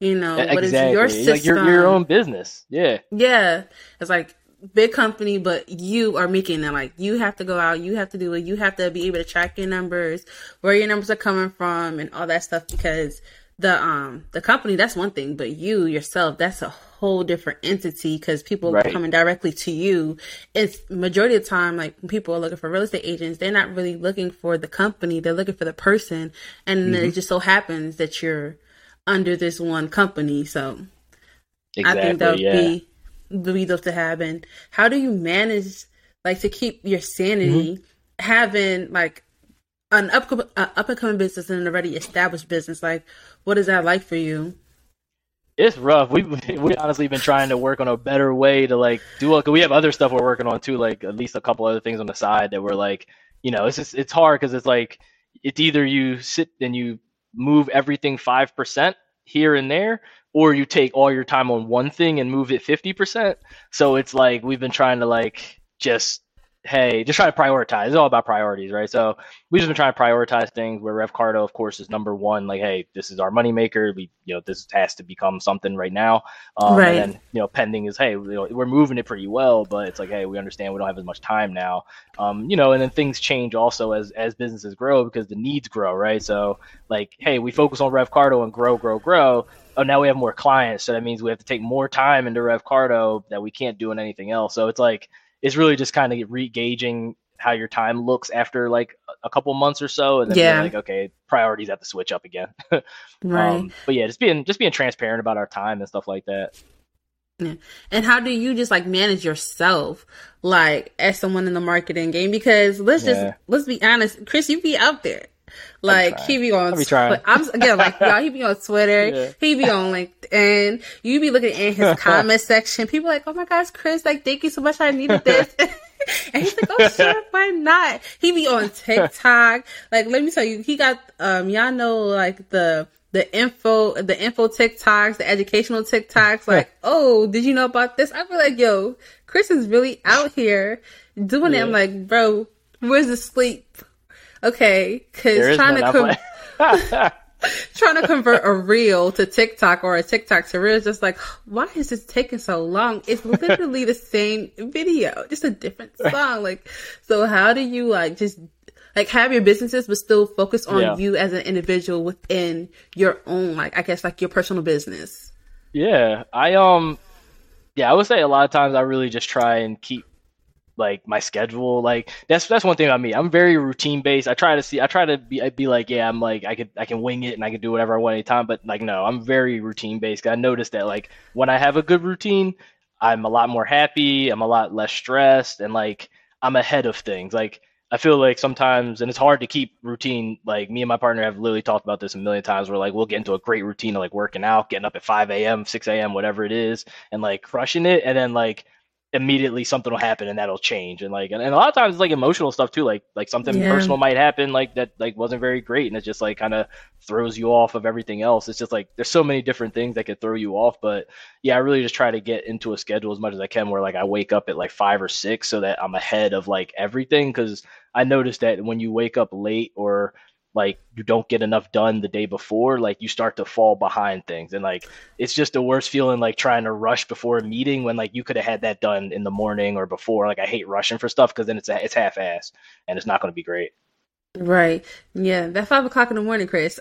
You know, exactly. what is your system? Like your your own business. Yeah, yeah. It's like big company, but you are making them like you have to go out, you have to do it, you have to be able to track your numbers, where your numbers are coming from, and all that stuff because the um the company that's one thing, but you yourself that's a whole different entity because people right. are coming directly to you. It's majority of the time, like when people are looking for real estate agents, they're not really looking for the company. They're looking for the person. And mm-hmm. it just so happens that you're under this one company. So exactly, I think that would yeah. be, be dope to have. And how do you manage like to keep your sanity mm-hmm. having like an up, uh, up and coming business and an already established business? Like, what is that like for you? It's rough. We we honestly been trying to work on a better way to like do it. We have other stuff we're working on too, like at least a couple other things on the side that we're like, you know, it's just it's hard because it's like it's either you sit and you move everything five percent here and there, or you take all your time on one thing and move it fifty percent. So it's like we've been trying to like just hey, just try to prioritize. It's all about priorities, right? So we've just been trying to prioritize things where Revcarto, of course, is number one. Like, hey, this is our moneymaker. We, you know, this has to become something right now. Um, right. And then, you know, pending is, hey, you know, we're moving it pretty well, but it's like, hey, we understand we don't have as much time now. Um, you know, and then things change also as as businesses grow because the needs grow, right? So, like, hey, we focus on Revcarto and grow, grow, grow. Oh, now we have more clients, so that means we have to take more time into Revcarto that we can't do in anything else. So it's like it's really just kind of re-gauging how your time looks after like a couple months or so and then yeah. like okay priorities have to switch up again right um, but yeah just being just being transparent about our time and stuff like that yeah. And how do you just like manage yourself like as someone in the marketing game? Because let's just let's be honest, Chris, you be out there. Like he be on, be. I'm again like y'all. He be on Twitter. Yeah. He be on LinkedIn. You be looking in his comment section. People like, oh my gosh, Chris, like thank you so much. I needed this. and he's like, oh sure, why not? He be on TikTok. like let me tell you, he got um y'all know like the the info, the info TikToks, the educational TikToks, like, oh, did you know about this? I feel like, yo, Chris is really out here doing yeah. it. I'm like, bro, where's the sleep? Okay, because trying to com- trying to convert a reel to TikTok or a TikTok to reel is just like, why is this taking so long? It's literally the same video, just a different song. Like, so how do you like just like have your businesses but still focus on yeah. you as an individual within your own like I guess like your personal business? Yeah, I um, yeah, I would say a lot of times I really just try and keep like my schedule. Like that's that's one thing about me. I'm very routine based. I try to see. I try to be I'd be like, yeah, I'm like I could I can wing it and I can do whatever I want anytime. But like no, I'm very routine based. I noticed that like when I have a good routine, I'm a lot more happy. I'm a lot less stressed, and like I'm ahead of things. Like I feel like sometimes, and it's hard to keep routine. Like me and my partner have literally talked about this a million times. Where like we'll get into a great routine of like working out, getting up at 5 a.m., 6 a.m., whatever it is, and like crushing it, and then like immediately something will happen and that'll change and like and, and a lot of times it's like emotional stuff too like like something yeah. personal might happen like that like wasn't very great and it just like kind of throws you off of everything else it's just like there's so many different things that could throw you off but yeah i really just try to get into a schedule as much as i can where like i wake up at like five or six so that i'm ahead of like everything because i noticed that when you wake up late or like you don't get enough done the day before, like you start to fall behind things. And like it's just the worst feeling like trying to rush before a meeting when like you could have had that done in the morning or before. Like I hate rushing for stuff because then it's it's half ass and it's not going to be great. Right. Yeah. That five o'clock in the morning, Chris.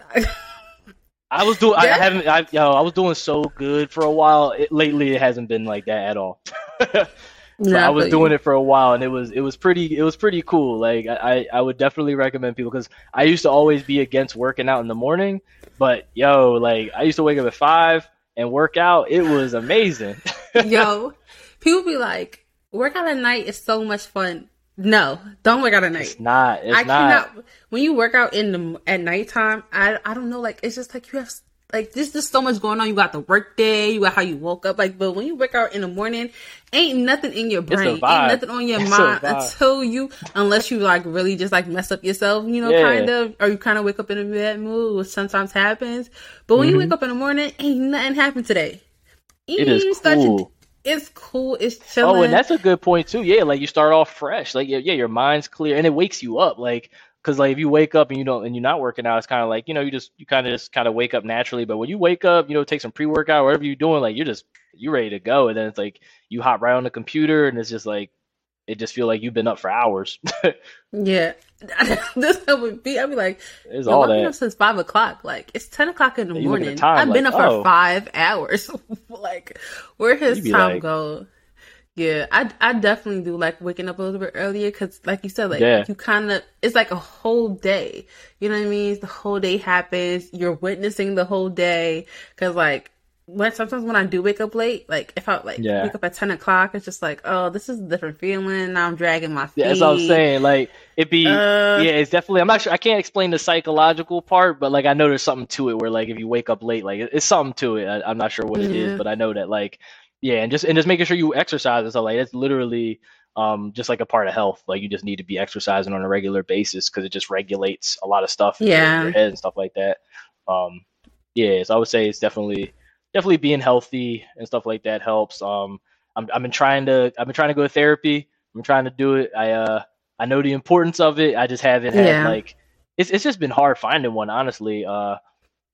I was doing. Yeah. I haven't. I, yo, I was doing so good for a while. It, lately, it hasn't been like that at all. So I was doing it for a while, and it was it was pretty it was pretty cool. Like I I would definitely recommend people because I used to always be against working out in the morning, but yo, like I used to wake up at five and work out. It was amazing. yo, people be like, work out at night is so much fun. No, don't work out at night. It's not. It's I not. cannot. When you work out in the at nighttime, I I don't know. Like it's just like you have like there's just so much going on. You got the work day, you got how you woke up. Like, but when you work out in the morning, ain't nothing in your brain, ain't nothing on your it's mind until you, unless you like really just like mess up yourself, you know, yeah. kind of, or you kind of wake up in a bad mood, which sometimes happens. But when mm-hmm. you wake up in the morning, ain't nothing happened today. It is cool. it's cool. It's chilling. Oh, and that's a good point too. Yeah, like you start off fresh. Like yeah, yeah, your mind's clear, and it wakes you up. Like because like if you wake up and you don't and you're not working out, it's kind of like you know you just you kind of just kind of wake up naturally. But when you wake up, you know, take some pre workout, whatever you're doing, like you're just you're ready to go, and then it's like you hop right on the computer, and it's just like it just feel like you've been up for hours. yeah, this would be. I'd be like, it's all that up since five o'clock. Like it's ten o'clock in the morning. I've like, been up oh. for five hours. like where his time like, go? Yeah, I I definitely do like waking up a little bit earlier because, like you said, like yeah. you kind of it's like a whole day. You know what I mean? The whole day happens. You're witnessing the whole day because, like, when sometimes when I do wake up late, like if I like yeah. wake up at ten o'clock, it's just like, oh, this is a different feeling. Now I'm dragging my feet. Yeah, that's what I'm saying. Like it be, uh, yeah, it's definitely. I'm not sure. I can't explain the psychological part, but like I know there's something to it where like if you wake up late, like it's something to it. I, am not sure what it is, but I know that like yeah, and just and just making sure you exercise and stuff like it's literally um just like a part of health. Like you just need to be exercising on a regular basis because it just regulates a lot of stuff yeah. in your head and stuff like that. Um, yeah, so I would say it's definitely definitely being healthy and stuff like that helps. Um, I'm I've been trying to I've been trying to go to therapy. I'm trying to do it. I uh I know the importance of it. I just haven't had yeah. like it's it's just been hard finding one honestly. Uh,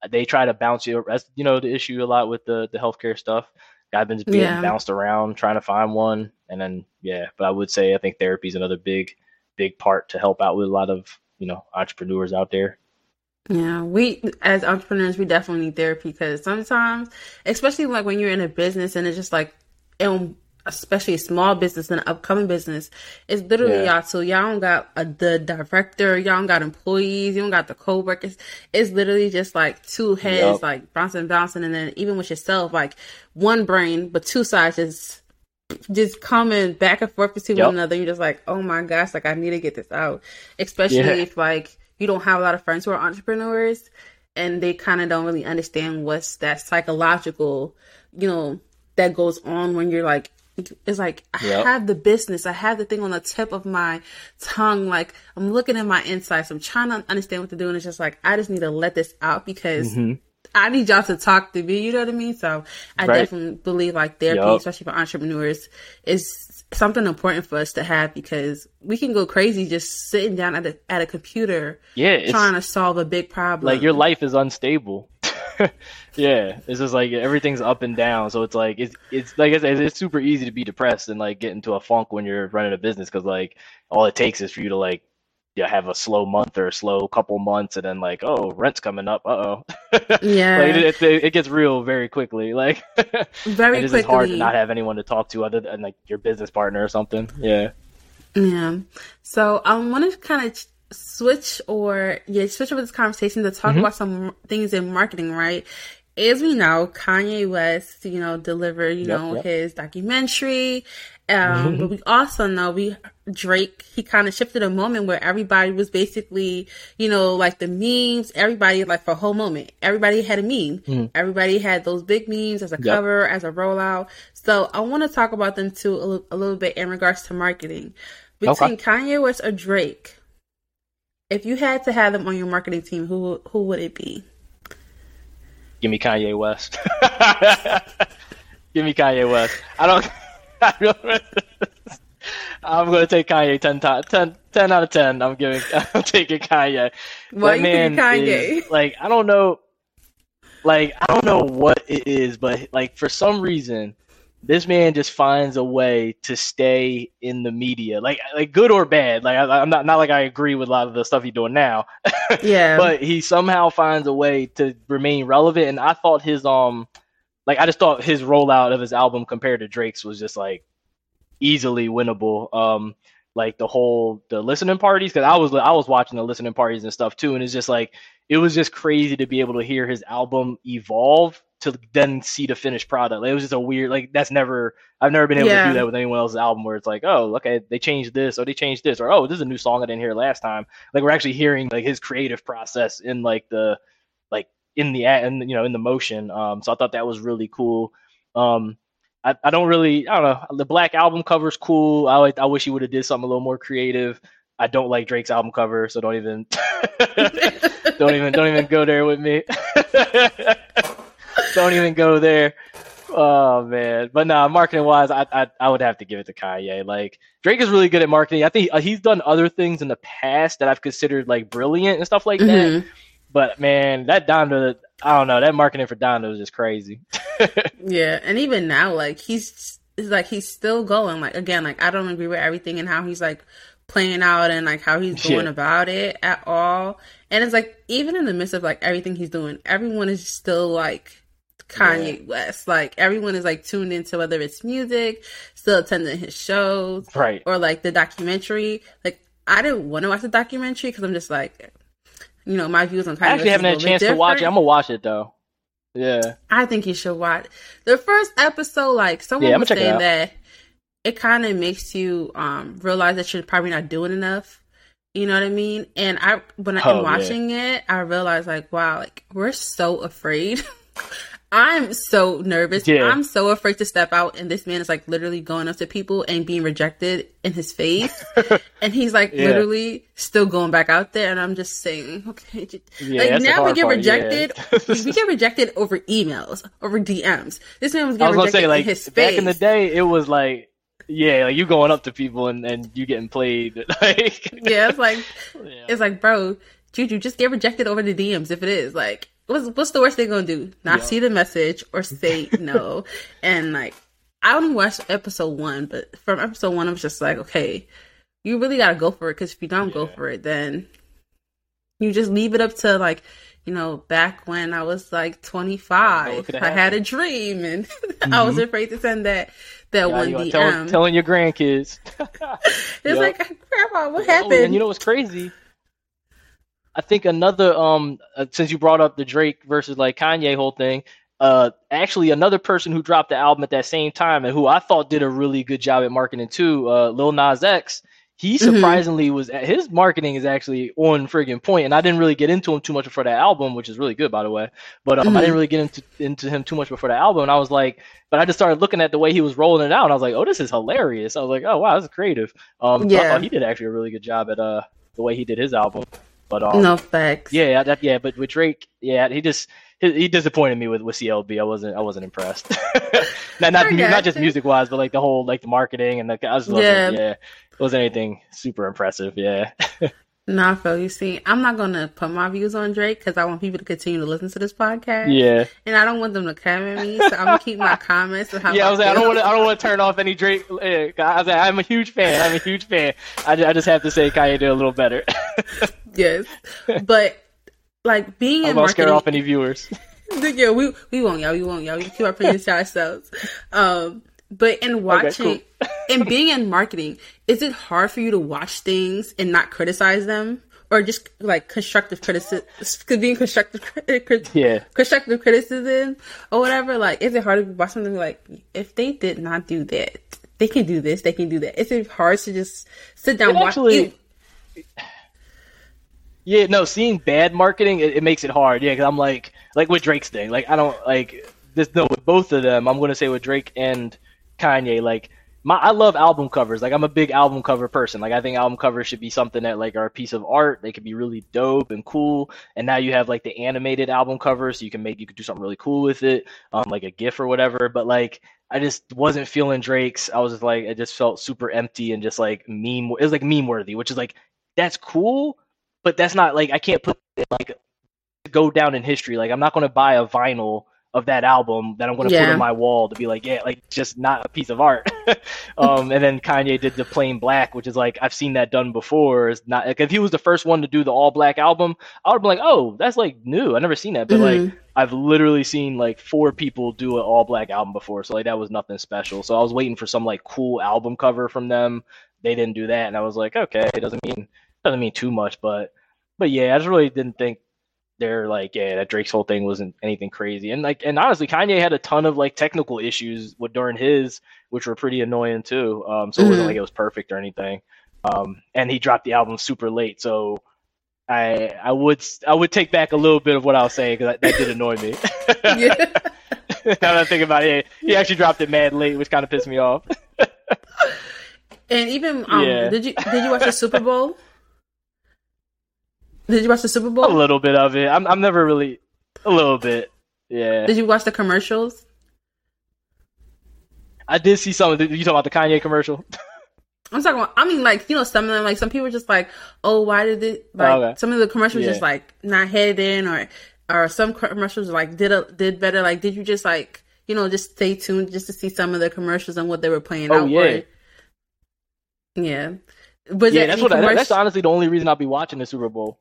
they try to bounce you. That's you know the issue a lot with the the healthcare stuff. I've been being yeah. bounced around trying to find one, and then yeah. But I would say I think therapy is another big big part to help out with a lot of you know entrepreneurs out there. Yeah, we as entrepreneurs, we definitely need therapy because sometimes, especially like when you're in a business and it's just like, and especially a small business and an upcoming business, it's literally yeah. y'all. So y'all don't got a, the director, y'all don't got employees, you don't got the co-workers. It's literally just like two heads, yep. like bouncing, bouncing, and then even with yourself, like one brain, but two sides just just coming back and forth between yep. one another. You're just like, oh my gosh, like I need to get this out. Especially yeah. if like you don't have a lot of friends who are entrepreneurs and they kind of don't really understand what's that psychological, you know, that goes on when you're like it's like yep. I have the business, I have the thing on the tip of my tongue. Like I'm looking at my insights, I'm trying to understand what to do, and it's just like I just need to let this out because mm-hmm. I need y'all to talk to me. You know what I mean? So I right. definitely believe like therapy, yep. especially for entrepreneurs, is something important for us to have because we can go crazy just sitting down at a at a computer, yeah, trying to solve a big problem. Like your life is unstable. yeah, it's just like everything's up and down. So it's like it's it's like I said, it's super easy to be depressed and like get into a funk when you're running a business because like all it takes is for you to like you have a slow month or a slow couple months and then like oh rent's coming up uh oh yeah like, it, it, it, gets real very quickly like very it's quickly hard to not have anyone to talk to other than like your business partner or something yeah. Yeah. So i want to kind of switch or yeah switch over this conversation to talk mm-hmm. about some things in marketing right as we know, Kanye West, you know, delivered, you yep, know, yep. his documentary. Um, mm-hmm. but we also know we Drake, he kind of shifted a moment where everybody was basically, you know, like the memes, everybody like for a whole moment, everybody had a meme. Mm. Everybody had those big memes as a yep. cover, as a rollout. So I want to talk about them too a, l- a little bit in regards to marketing. Between okay. Kanye West or Drake, if you had to have them on your marketing team, who who would it be? Give me Kanye West. Give me Kanye West. I don't. I don't I'm gonna take Kanye 10, 10, 10 out of ten. I'm giving. I'm taking Kanye. Why that man Kanye? Is, like I don't know. Like I don't know what it is, but like for some reason, this man just finds a way to stay in the media, like like good or bad. Like I, am not not like I agree with a lot of the stuff he's doing now. yeah, but he somehow finds a way to remain relevant. And I thought his um, like I just thought his rollout of his album compared to Drake's was just like easily winnable. Um, like the whole the listening parties because I was I was watching the listening parties and stuff too, and it's just like it was just crazy to be able to hear his album evolve to then see the finished product. Like, it was just a weird like that's never I've never been able yeah. to do that with anyone else's album where it's like oh okay they changed this or they changed this or oh this is a new song I didn't hear last time. Like we're actually hearing like his creative process in like the like in the and you know in the motion. Um, so I thought that was really cool. Um, I, I don't really I don't know the black album cover's cool. I I wish he would have did something a little more creative. I don't like Drake's album cover, so don't even don't even don't even go there with me. don't even go there. Oh man, but nah, marketing wise, I, I I would have to give it to Kanye. Like Drake is really good at marketing. I think uh, he's done other things in the past that I've considered like brilliant and stuff like mm-hmm. that. But man, that Donda, I don't know, that marketing for Donda was just crazy. yeah, and even now, like he's like he's still going. Like again, like I don't agree with everything and how he's like playing out and like how he's going yeah. about it at all. And it's like even in the midst of like everything he's doing, everyone is still like Kanye yeah. West. Like everyone is like tuned into whether it's music, still attending his shows, right, or like the documentary. Like I didn't want to watch the documentary because I'm just like, you know, my views on Kanye. I actually haven't had a chance to watch it. I'm gonna watch it though. Yeah, I think you should watch the first episode. Like someone yeah, was saying it that it kind of makes you um realize that you're probably not doing enough. You know what I mean? And I when I'm oh, watching yeah. it, I realized like, wow, like we're so afraid I'm so nervous. Yeah. I'm so afraid to step out, and this man is like literally going up to people and being rejected in his face, and he's like yeah. literally still going back out there, and I'm just saying, okay, yeah, like now we get part, rejected. we get rejected over emails, over DMs. This man was getting was rejected say, like, in his face. Back in the day, it was like. Yeah, like you going up to people and, and you getting played. Like yeah, it's like it's like, bro, Juju, just get rejected over the DMs if it is like what's what's the worst they're gonna do? Not yeah. see the message or say no. and like I only watched episode one, but from episode one, I was just like, okay, you really gotta go for it because if you don't yeah. go for it, then you just leave it up to like, you know, back when I was like 25, I had a dream and mm-hmm. I was mm-hmm. afraid to send that that yeah, one DM. Tell, telling your grandkids. it's yep. like, Grandma, what happened? Oh, and you know what's crazy? I think another um uh, since you brought up the Drake versus like Kanye whole thing, uh actually another person who dropped the album at that same time and who I thought did a really good job at marketing too, uh Lil Nas X. He mm-hmm. surprisingly mm-hmm. was his marketing is actually on friggin' point, and I didn't really get into him too much before that album, which is really good by the way. But um, mm-hmm. I didn't really get into into him too much before the album, and I was like, but I just started looking at the way he was rolling it out, and I was like, oh, this is hilarious. I was like, oh wow, this is creative. Um, yeah, so I thought he did actually a really good job at uh the way he did his album. But um, no facts. Yeah, that, yeah, but with Drake, yeah, he just he, he disappointed me with, with CLB. I wasn't I wasn't impressed. not not, not just music wise, but like the whole like the marketing and the I was yeah. yeah, it wasn't anything super impressive. Yeah. Nah, Phil, you see, I'm not going to put my views on Drake because I want people to continue to listen to this podcast. Yeah. And I don't want them to come at me, so I'm going to keep my comments. How yeah, I was like, I don't want to, I don't want to turn off any Drake. I was like, I'm a huge fan. I'm a huge fan. I, I just have to say Kanye did a little better. yes. But, like, being I'm in marketing. scare off any viewers. yeah, we, we won't, y'all. We won't, y'all. We keep our opinions to ourselves. Um, but in watching okay, cool. And being in marketing, is it hard for you to watch things and not criticize them? Or just like constructive criticism, being constructive, eh, yeah, constructive criticism or whatever. Like, is it hard to watch something like if they did not do that, they can do this, they can do that? Is it hard to just sit down? watch actually, yeah, no, seeing bad marketing it, it makes it hard. Yeah, because I'm like, like with Drake's thing, like I don't like this. No, with both of them, I'm going to say with Drake and Kanye, like my I love album covers. Like I'm a big album cover person. Like I think album covers should be something that like are a piece of art. They could be really dope and cool. And now you have like the animated album cover, so you can make you could do something really cool with it, um, like a GIF or whatever. But like I just wasn't feeling Drake's. I was just like I just felt super empty and just like meme. It was like meme worthy, which is like that's cool, but that's not like I can't put it, like go down in history. Like I'm not going to buy a vinyl of that album that I'm going to yeah. put on my wall to be like, yeah, like just not a piece of art. um, and then Kanye did the plain black, which is like I've seen that done before. It's not like if he was the first one to do the all black album, I would be like, oh, that's like new. I never seen that, but mm-hmm. like I've literally seen like four people do an all black album before, so like that was nothing special. So I was waiting for some like cool album cover from them. They didn't do that, and I was like, okay, it doesn't mean doesn't mean too much, but but yeah, I just really didn't think they're like, yeah, that Drake's whole thing wasn't anything crazy. And like, and honestly, Kanye had a ton of like technical issues with during his, which were pretty annoying too. Um, so mm-hmm. it wasn't mm-hmm. like it was perfect or anything. Um, and he dropped the album super late, so I I would I would take back a little bit of what I was saying because that, that, did annoy me. now that I think about it, he actually dropped it mad late, which kind of pissed me off. and even um, yeah. did you did you watch the Super Bowl? Did you watch the Super Bowl? A little bit of it. I'm I'm never really a little bit. Yeah. Did you watch the commercials? I did see some. You talking about the Kanye commercial? I'm talking about. I mean, like you know, some of them, like some people just like, oh, why did it? Oh, like oh, okay. some of the commercials yeah. just like not headed in, or or some commercials like did a, did better. Like, did you just like you know, just stay tuned just to see some of the commercials and what they were playing oh, out. Yeah. Yeah. Was yeah, that's what I, that's honestly the only reason I'll be watching the Super Bowl.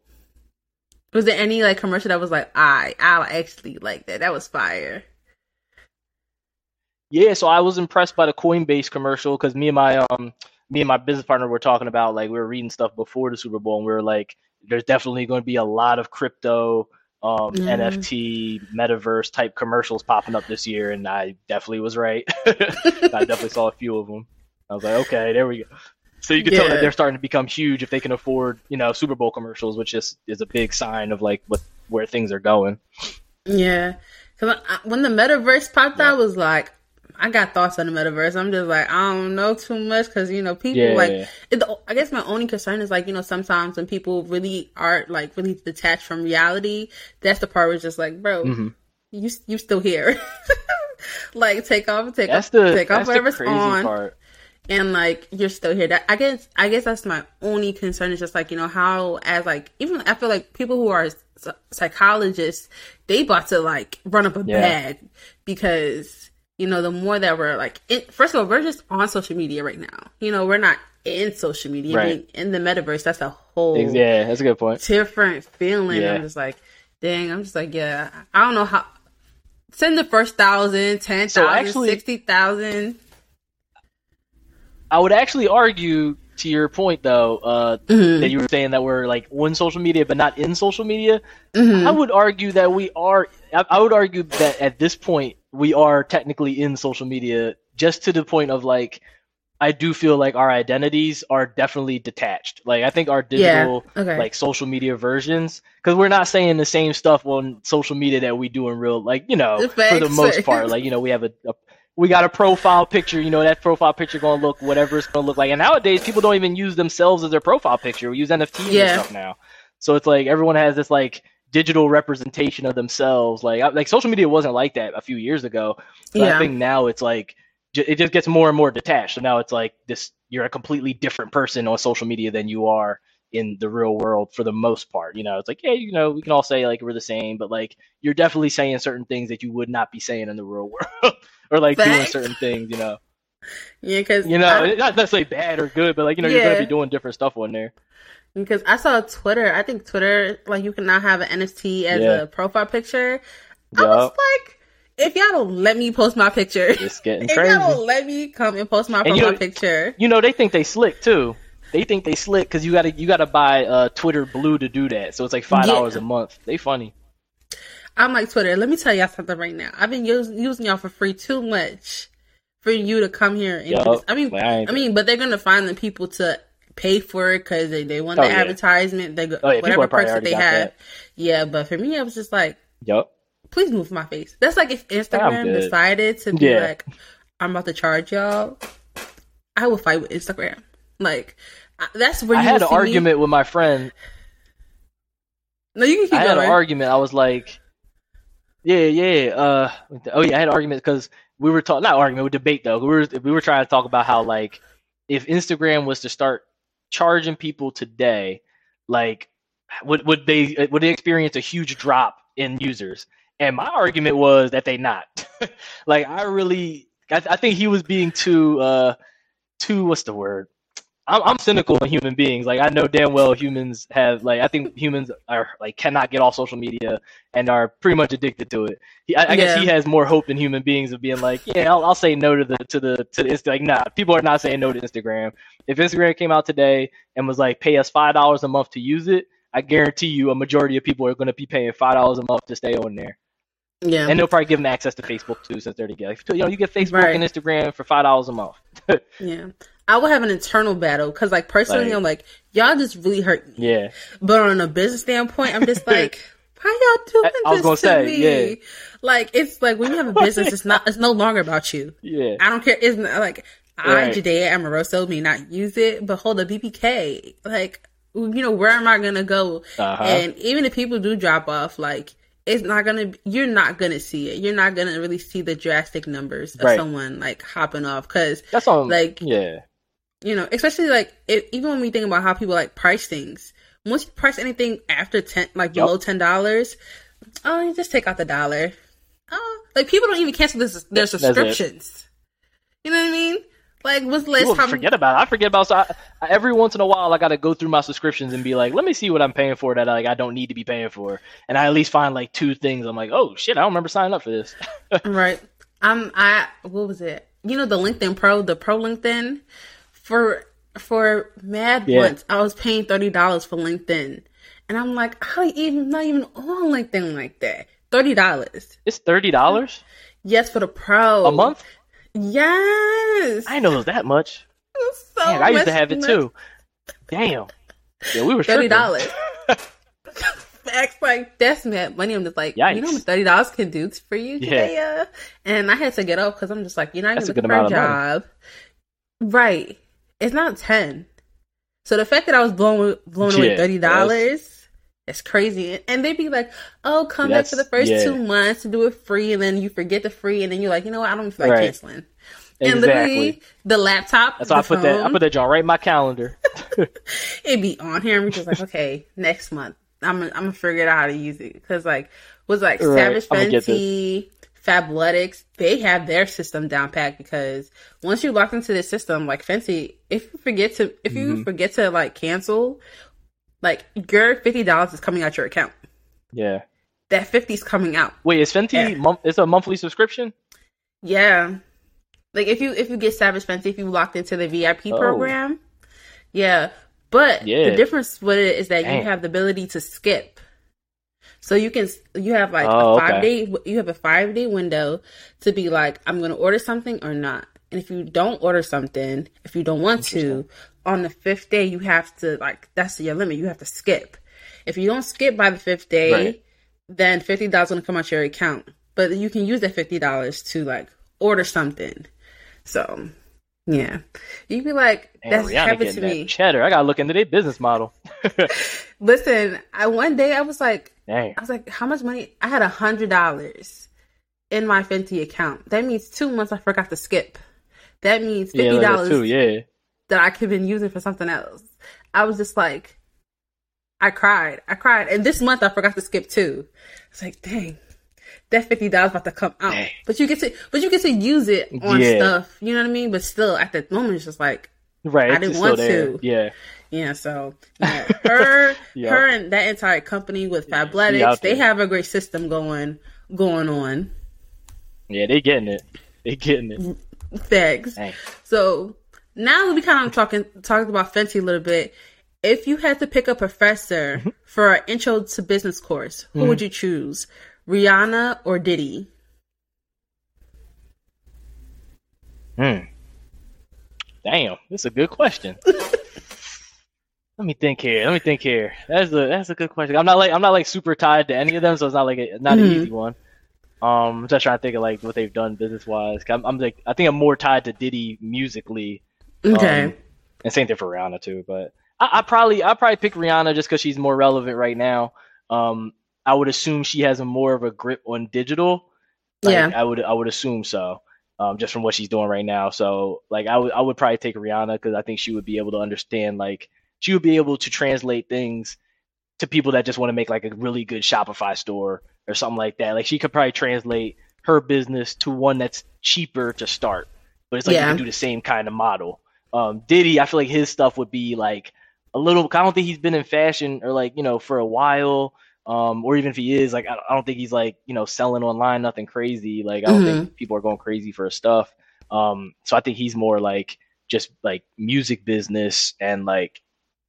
Was there any like commercial that was like, I I actually like that. That was fire. Yeah, so I was impressed by the Coinbase commercial because me and my um me and my business partner were talking about like we were reading stuff before the Super Bowl and we were like, there's definitely going to be a lot of crypto, um, mm. NFT, metaverse type commercials popping up this year, and I definitely was right. I definitely saw a few of them. I was like, okay, there we go. So you can yeah. tell that they're starting to become huge if they can afford, you know, Super Bowl commercials, which is is a big sign of like what where things are going. Yeah, because when the metaverse popped yeah. out, was like, I got thoughts on the metaverse. I'm just like, I don't know too much because you know people yeah, like. It, I guess my only concern is like you know sometimes when people really are like really detached from reality, that's the part where it's just like, bro, mm-hmm. you you still here. like take off, take that's off, the, take off whatever's on. Part. And like you're still here. That I guess I guess that's my only concern is just like you know how as like even I feel like people who are psychologists they about to like run up a yeah. bag because you know, the more that we're like, in, first of all, we're just on social media right now. You know, we're not in social media. Right. Being in the metaverse, that's a whole yeah, that's a good point. Different feeling. Yeah. I'm just like, dang, I'm just like, yeah, I don't know how. Send the first thousand, ten thousand, so sixty thousand. I would actually argue to your point though uh, mm-hmm. that you were saying that we're like on social media but not in social media. Mm-hmm. I would argue that we are. I would argue that at this point we are technically in social media just to the point of like I do feel like our identities are definitely detached. Like I think our digital yeah, okay. like social media versions cuz we're not saying the same stuff on social media that we do in real like, you know, for the most part. Like, you know, we have a, a we got a profile picture, you know, that profile picture going to look whatever it's going to look like. And nowadays people don't even use themselves as their profile picture. We use NFTs yeah. and stuff now. So it's like everyone has this like digital representation of themselves. Like like social media wasn't like that a few years ago. But yeah. I think now it's like it just gets more and more detached. So now it's like this you're a completely different person on social media than you are in the real world for the most part. You know, it's like, yeah, you know, we can all say like we're the same, but like you're definitely saying certain things that you would not be saying in the real world or like doing certain things, you know. Yeah, because you know, I, not necessarily bad or good, but like you know, yeah. you're gonna be doing different stuff on there. Because I saw Twitter, I think Twitter, like you can now have an NFT as yeah. a profile picture. Yep. I was like, if y'all don't let me post my picture, it's getting if crazy. y'all don't let me come and post my profile you know, picture, you know they think they slick too. They think they slick because you gotta you gotta buy uh, Twitter Blue to do that. So it's like five dollars yeah. a month. They funny. I'm like Twitter. Let me tell y'all something right now. I've been using, using y'all for free too much for you to come here. And. I mean, I, I mean, but they're gonna find the people to pay for it because they, they want oh, the yeah. advertisement. They go, oh, yeah, whatever perks that they have. That. Yeah, but for me, I was just like, yep. Please move my face. That's like if Instagram decided to be yeah. like, I'm about to charge y'all. I will fight with Instagram. Like that's where I had an argument me. with my friend. No, you can keep I going. had an argument. I was like, yeah, yeah. Uh, oh yeah, I had an argument because we were talking. Not argument, we debate though. We were we were trying to talk about how like if Instagram was to start charging people today, like would would they would they experience a huge drop in users? And my argument was that they not. like I really, I, I, think he was being too, uh, too what's the word? I'm, I'm cynical on human beings. Like I know damn well humans have like I think humans are like cannot get off social media and are pretty much addicted to it. He, I, I yeah. guess he has more hope than human beings of being like, yeah, I'll, I'll say no to the to the to the Insta. Like, nah, people are not saying no to Instagram. If Instagram came out today and was like, pay us five dollars a month to use it, I guarantee you a majority of people are going to be paying five dollars a month to stay on there. Yeah, and they'll probably give them access to Facebook too, since they're together. You know, you get Facebook right. and Instagram for five dollars a month. yeah, I will have an internal battle because, like, personally, like, I'm like, y'all just really hurt me. Yeah. But on a business standpoint, I'm just like, why y'all doing I, I this to say, me? Yeah. Like, it's like when you have a business, it's not, it's no longer about you. Yeah. I don't care. It's not like right. I, Jadea Amoroso, may not use it, but hold a BPK. Like, you know, where am I gonna go? Uh-huh. And even if people do drop off, like, it's not gonna you're not gonna see it you're not gonna really see the drastic numbers of right. someone like hopping off because that's all like yeah you know, especially like it, even when we think about how people like price things. Once you price anything after ten, like below ten dollars, oh, you just take out the dollar. Oh, Like people don't even cancel this, their subscriptions. You know what I mean? Like, what's the last People time? forget about it. I forget about so I, I, every once in a while I got to go through my subscriptions and be like, let me see what I'm paying for that like I don't need to be paying for, and I at least find like two things. I'm like, oh shit, I don't remember signing up for this. right. I'm. I. What was it? You know the LinkedIn Pro, the Pro LinkedIn, for for mad yeah. months I was paying thirty dollars for LinkedIn, and I'm like, I even not even on LinkedIn like that. Thirty dollars. It's thirty dollars. Yes, for the Pro. A month. Yes. I know it was that much. So Damn, I used to have it too. Damn. Yeah, we were thirty dollars. Facts like that's mad money. I'm just like, Yikes. you know what thirty dollars can do for you, Jaya? Yeah. And I had to get up because I'm just like, you're not even looking for a job, right? It's not ten. So the fact that I was blown blown away thirty dollars. It's crazy. And they'd be like, oh, come back for the first yeah. two months to do it free. And then you forget the free. And then you're like, you know what? I don't feel like right. canceling. Exactly. And literally, the laptop. That's why I put phone, that. I put that job right in my calendar. It'd be on here, and we're just like, okay, next month, I'm I'm gonna figure out how to use it because like was like right. Savage Fenty, Fabletics, they have their system down pat because once you lock into the system, like Fenty, if you forget to if you mm-hmm. forget to like cancel like your fifty dollars is coming out your account. Yeah. That fifty is coming out. Wait, is Fenty yeah. It's a monthly subscription? Yeah. Like if you if you get Savage Fenty, if you locked into the VIP oh. program, yeah. But yeah. the difference with it is that Dang. you have the ability to skip. So you can you have like oh, a five okay. day you have a five day window to be like I'm going to order something or not. And if you don't order something, if you don't want to, on the fifth day you have to like that's your limit. You have to skip. If you don't skip by the fifth day, right. then fifty dollars gonna come out your account. But you can use that fifty dollars to like order something. So yeah, you'd be like, "That's happened to me." Cheddar, I gotta look into their business model. Listen, I one day I was like, Dang. I was like, how much money? I had a hundred dollars in my Fenty account. That means two months I forgot to skip. That means fifty dollars. Yeah, yeah, that I could have been using for something else. I was just like, I cried. I cried. And this month I forgot to skip too. It's like, dang, that fifty dollars about to come out. Dang. But you get to but you get to use it on yeah. stuff. You know what I mean? But still at that moment it's just like Right. I didn't want to. Yeah. Yeah, so yeah, her her and that entire company with Fabletics, they have a great system going going on. Yeah, they getting it. They getting it. Thanks. Dang. So now we kind of talking talked about Fenty a little bit. If you had to pick a professor mm-hmm. for an intro to business course, who mm-hmm. would you choose? Rihanna or Diddy? Hmm. Damn, that's a good question. Let me think here. Let me think here. That's a that's a good question. I'm not like I'm not like super tied to any of them, so it's not like a, not mm-hmm. an easy one. Um, I'm just trying to think of like what they've done business wise. I'm, I'm, like I think I'm more tied to Diddy musically Okay. Um, and same thing for Rihanna too. But I, I probably I probably pick Rihanna just because she's more relevant right now. Um, I would assume she has a more of a grip on digital. Like, yeah. I would I would assume so. Um, just from what she's doing right now. So like I would I would probably take Rihanna because I think she would be able to understand like she would be able to translate things to people that just want to make like a really good Shopify store or something like that. Like she could probably translate her business to one that's cheaper to start, but it's like yeah. you can do the same kind of model. Um, Diddy, I feel like his stuff would be like a little. I don't think he's been in fashion or like you know for a while. Um, or even if he is, like I, I don't think he's like you know selling online nothing crazy. Like I don't mm-hmm. think people are going crazy for his stuff. Um, so I think he's more like just like music business and like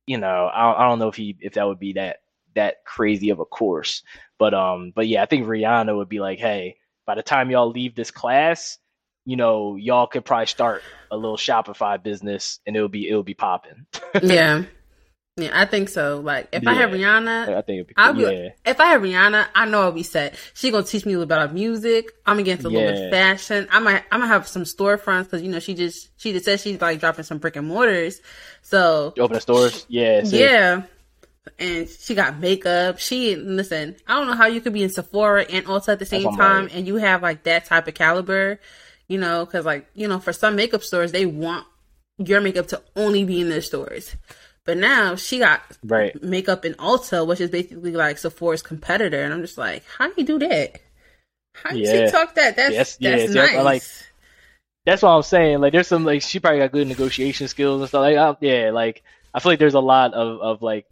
you know I, I don't know if he if that would be that that crazy of a course. But um, but yeah, I think Rihanna would be like, hey, by the time y'all leave this class, you know, y'all could probably start a little Shopify business and it'll be it'll be popping. yeah. Yeah, I think so. Like, if yeah. I have Rihanna, I think be, I'll be. Yeah. If I have Rihanna, I know I'll be set. She gonna teach me a little bit about music. I'm gonna get into a yeah. little bit of fashion. I might, I might have some storefronts because you know she just she just said she's like dropping some brick and mortars. So you open the stores, yeah, yeah. And she got makeup. She listen. I don't know how you could be in Sephora and Ulta at the same time, and you have like that type of caliber you know, because like you know, for some makeup stores, they want your makeup to only be in their stores. But now she got right makeup in Ulta, which is basically like Sephora's competitor, and I'm just like, how do you do that? How yeah. she talk that? That's yes, that's yeah, nice. Like that's what I'm saying. Like there's some like she probably got good negotiation skills and stuff. Like I, yeah, like I feel like there's a lot of of like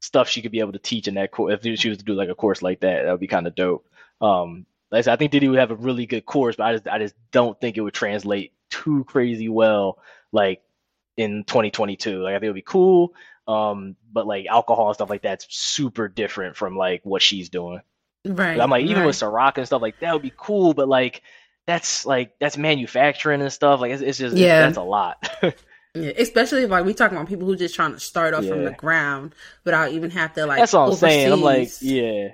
stuff she could be able to teach in that course. If she was to do like a course like that, that would be kind of dope. Um, like I said, I think Diddy would have a really good course, but I just I just don't think it would translate too crazy well like in 2022. Like I think it would be cool. Um, but like alcohol and stuff like that's super different from like what she's doing. Right. I'm like even right. with Ciroc and stuff like that would be cool, but like that's like that's manufacturing and stuff. Like it's, it's just yeah, that's a lot. yeah, especially if like we talking about people who just trying to start off yeah. from the ground without even have to like. That's what I'm overseas. saying. I'm like, yeah,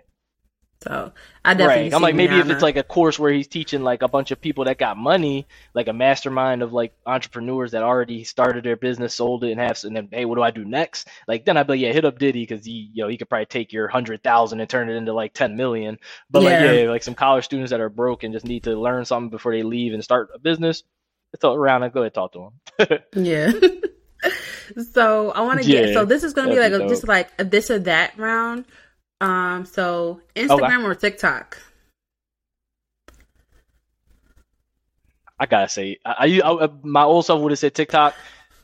so I definitely. Right. I'm like maybe if it's like a course where he's teaching like a bunch of people that got money, like a mastermind of like entrepreneurs that already started their business, sold it, and have and then hey, what do I do next? Like then I'd be like, yeah, hit up Diddy because he you know he could probably take your hundred thousand and turn it into like ten million. But yeah. like yeah, like some college students that are broke and just need to learn something before they leave and start a business. It's all around go ahead talk to him. yeah. so I want to get so this is gonna be like a, just like a this or that round um, so Instagram okay. or TikTok? I gotta say, I, I, I my old self would have said TikTok.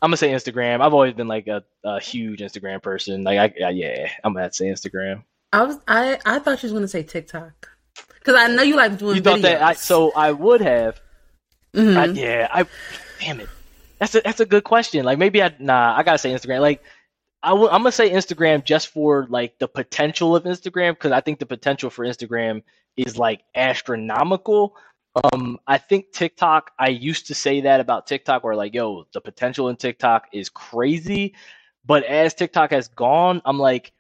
I'm gonna say Instagram. I've always been like a, a huge Instagram person. Like, I, yeah, I'm gonna say Instagram. I was, I, I thought you was gonna say TikTok because I know you like doing. You thought videos. that? I, so I would have. Mm-hmm. I, yeah, I. Damn it. That's a that's a good question. Like maybe I nah. I gotta say Instagram. Like i w- I'm gonna say Instagram just for like the potential of Instagram because I think the potential for Instagram is like astronomical. Um, I think TikTok. I used to say that about TikTok, where like, yo, the potential in TikTok is crazy, but as TikTok has gone, I'm like,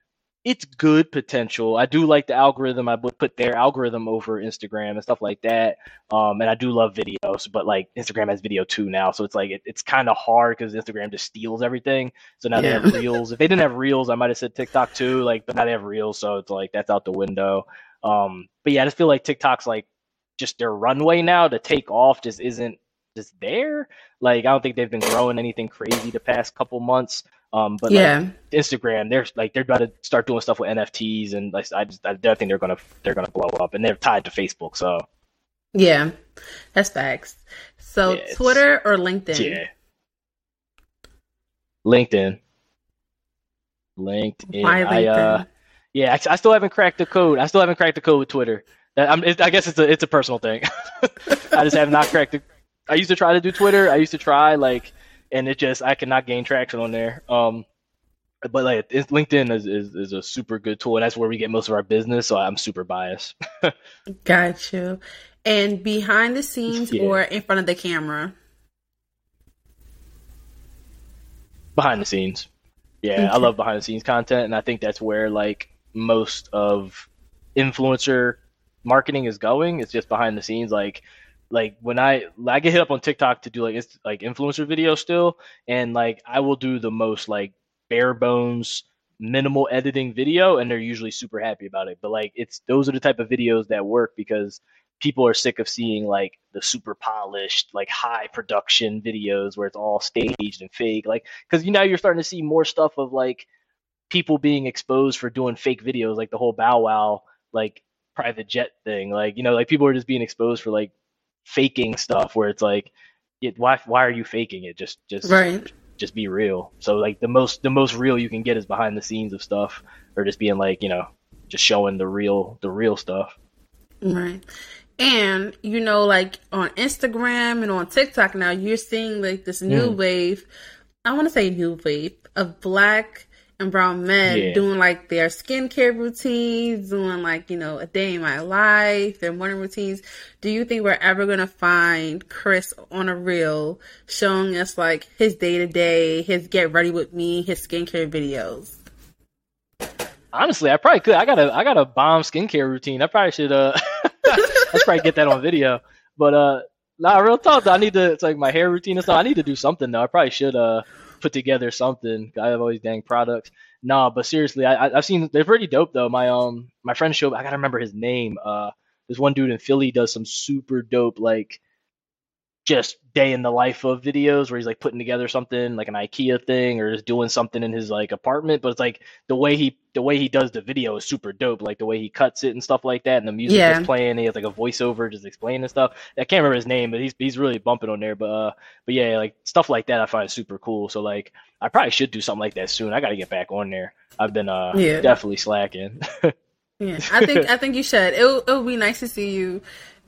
it's good potential. I do like the algorithm. I would put their algorithm over Instagram and stuff like that. Um, and I do love videos, but like Instagram has video too now, so it's like it, it's kind of hard because Instagram just steals everything. So now yeah. they have reels. if they didn't have reels, I might have said TikTok too. Like, but now they have reels, so it's like that's out the window. Um, but yeah, I just feel like TikTok's like just their runway now to take off just isn't just there. Like I don't think they've been growing anything crazy the past couple months. Um, but yeah, like, Instagram, they're like they're about to start doing stuff with NFTs, and like I just I think they're gonna they're gonna blow up, and they're tied to Facebook. So yeah, that's facts. So yeah, Twitter or LinkedIn? Yeah, LinkedIn. LinkedIn. Why LinkedIn? I, uh, yeah, I, I, still haven't cracked the code. I still haven't cracked the code with Twitter. It, I guess it's a it's a personal thing. I just have not cracked it. I used to try to do Twitter. I used to try like and it just I cannot gain traction on there. Um, but like LinkedIn is, is, is a super good tool, and that's where we get most of our business. So I'm super biased. Got you. And behind the scenes yeah. or in front of the camera? Behind the scenes. Yeah, okay. I love behind the scenes content, and I think that's where like most of influencer marketing is going. It's just behind the scenes, like like when I I get hit up on TikTok to do like it's like influencer videos still, and like I will do the most like bare bones minimal editing video, and they're usually super happy about it. But like it's those are the type of videos that work because people are sick of seeing like the super polished like high production videos where it's all staged and fake like because you know you're starting to see more stuff of like people being exposed for doing fake videos like the whole bow wow like private jet thing like you know like people are just being exposed for like faking stuff where it's like it, why why are you faking it? Just just right. just be real. So like the most the most real you can get is behind the scenes of stuff or just being like you know just showing the real the real stuff. Right. And you know like on instagram and on tiktok now you're seeing like this new mm. wave i want to say new wave of black and brown men yeah. doing like their skincare routines, doing like, you know, a day in my life, their morning routines. Do you think we're ever going to find Chris on a reel showing us like his day to day, his get ready with me, his skincare videos? Honestly, I probably could. I got a I got a bomb skincare routine. I probably should uh let's probably get that on video. But uh nah, real talk though, I need to it's like my hair routine and stuff. I need to do something though. I probably should uh put together something. I have all these dang products. Nah, but seriously, I, I've seen they're pretty dope though. My um my friend showed I gotta remember his name. Uh, this one dude in Philly does some super dope like just day in the life of videos where he's like putting together something like an IKEA thing or just doing something in his like apartment. But it's like the way he the way he does the video is super dope. Like the way he cuts it and stuff like that, and the music yeah. is playing. He has like a voiceover just explaining stuff. I can't remember his name, but he's he's really bumping on there. But uh, but yeah, like stuff like that I find super cool. So like I probably should do something like that soon. I got to get back on there. I've been uh yeah. definitely slacking. yeah, I think I think you should. It it would be nice to see you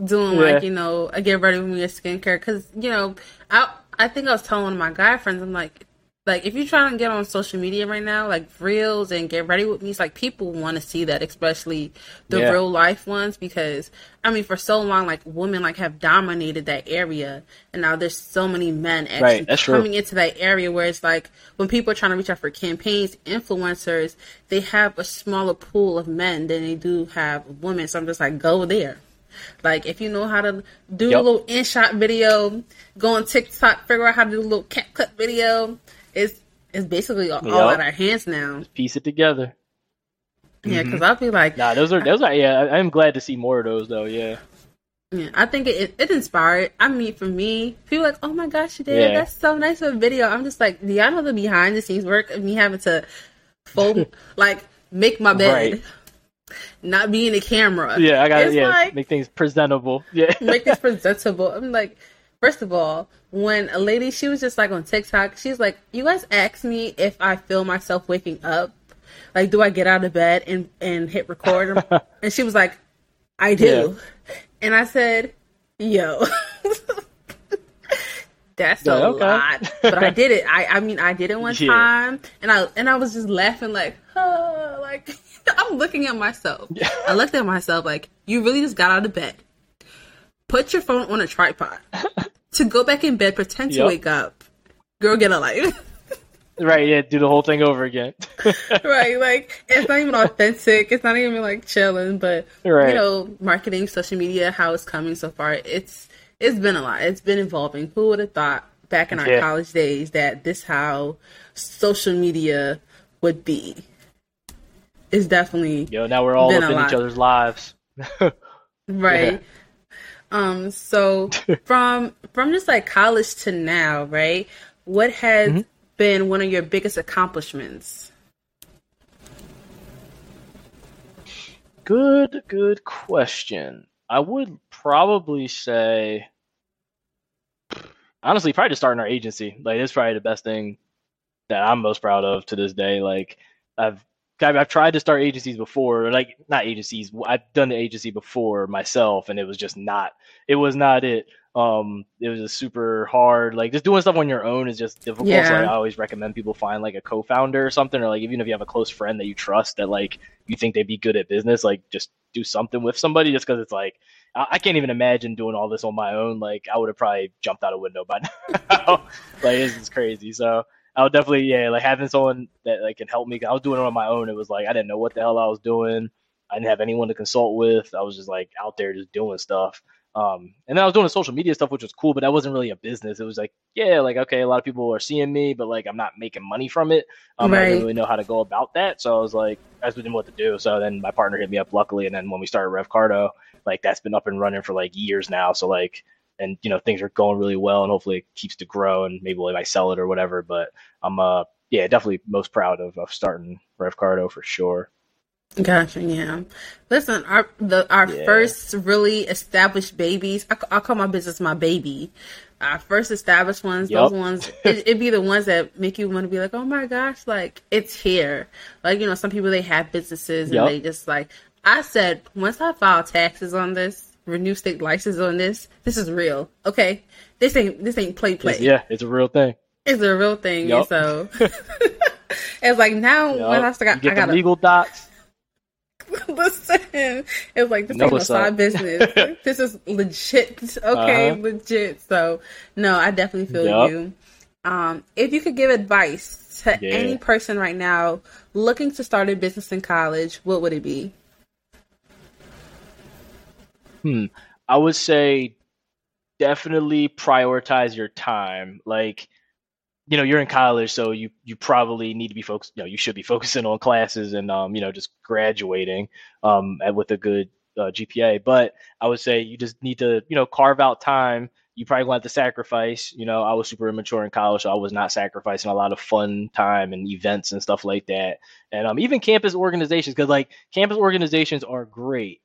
doing yeah. like you know I get ready with me a skincare because you know I I think I was telling one of my guy friends I'm like like if you're trying to get on social media right now like reels and get ready with me it's like people want to see that especially the yeah. real life ones because I mean for so long like women like have dominated that area and now there's so many men actually right, coming true. into that area where it's like when people are trying to reach out for campaigns influencers they have a smaller pool of men than they do have women so I'm just like go there like if you know how to do yep. a little InShot video, go on TikTok, figure out how to do a little CapCut video. It's it's basically all, yep. all out our hands now. Just piece it together. Yeah, because mm-hmm. I'll be like, nah, those are those are yeah. I, am glad to see more of those though. Yeah. Yeah, I think it, it inspired. I mean, for me, people like, oh my gosh, you did yeah. that's so nice of a video. I'm just like, do y'all know the behind the scenes work of me having to fold, like, make my bed, right not being a camera. Yeah, I got to yeah, like, make things presentable. Yeah, make things presentable. I'm like, first of all, when a lady, she was just like on TikTok, she's like, you guys ask me if I feel myself waking up. Like, do I get out of bed and, and hit record? and she was like, I do. Yeah. And I said, yo. That's yeah, a okay. lot, but I did it. I, I mean, I did it one time, and I and I was just laughing like, oh, like I'm looking at myself. Yeah. I looked at myself like, you really just got out of bed, put your phone on a tripod, to go back in bed, pretend to yep. wake up, girl, get a life. right, yeah, do the whole thing over again. right, like it's not even authentic. It's not even like chilling, but right. you know, marketing, social media, how it's coming so far. It's it's been a lot. It's been evolving. Who would have thought back in our yeah. college days that this how social media would be? It's definitely yo. Now we're all up in each other's lives. right. Yeah. Um. So from from just like college to now, right? What has mm-hmm. been one of your biggest accomplishments? Good, good question. I would probably say, honestly, probably just starting our agency. Like, it's probably the best thing that I'm most proud of to this day. Like, I've I've, I've tried to start agencies before, like not agencies. I've done the agency before myself, and it was just not. It was not it. Um, it was just super hard. Like just doing stuff on your own is just difficult. Yeah. So I always recommend people find like a co-founder or something, or like even if you have a close friend that you trust that like you think they'd be good at business, like just do something with somebody. Just because it's like I, I can't even imagine doing all this on my own. Like I would have probably jumped out a window by now. like this is crazy. So I would definitely yeah like having someone that like can help me. I was doing it on my own. It was like I didn't know what the hell I was doing. I didn't have anyone to consult with. I was just like out there just doing stuff. Um, and then I was doing the social media stuff, which was cool, but that wasn't really a business. It was like, yeah, like okay, a lot of people are seeing me, but like I'm not making money from it. Um, right. I didn't really know how to go about that, so I was like, I just didn't know what to do. So then my partner hit me up, luckily, and then when we started Revcarto, like that's been up and running for like years now. So like and you know things are going really well, and hopefully it keeps to grow, and maybe we might sell it or whatever. But I'm uh yeah definitely most proud of, of starting Revcarto for sure. Gotcha. Yeah. Listen, our the our yeah. first really established babies. I, I, call my business my baby. Our first established ones, yep. those ones, it, would be the ones that make you want to be like, oh my gosh, like it's here. Like you know, some people they have businesses and yep. they just like. I said once I file taxes on this, renew state license on this. This is real. Okay. This ain't this ain't play play. It's, yeah, it's a real thing. It's a real thing. Yep. So it's like now yep. when I still got I got legal docs. Listen, it's like this ain't a side business. this is legit. Okay, uh-huh. legit. So no, I definitely feel yep. you. Um, if you could give advice to yeah. any person right now looking to start a business in college, what would it be? Hmm. I would say definitely prioritize your time. Like, you know, you're in college, so you you probably need to be focused. You know, you should be focusing on classes and um, you know, just graduating um with a good uh, GPA. But I would say you just need to you know carve out time you probably want to sacrifice. You know, I was super immature in college, so I was not sacrificing a lot of fun time and events and stuff like that. And um, even campus organizations, because like campus organizations are great,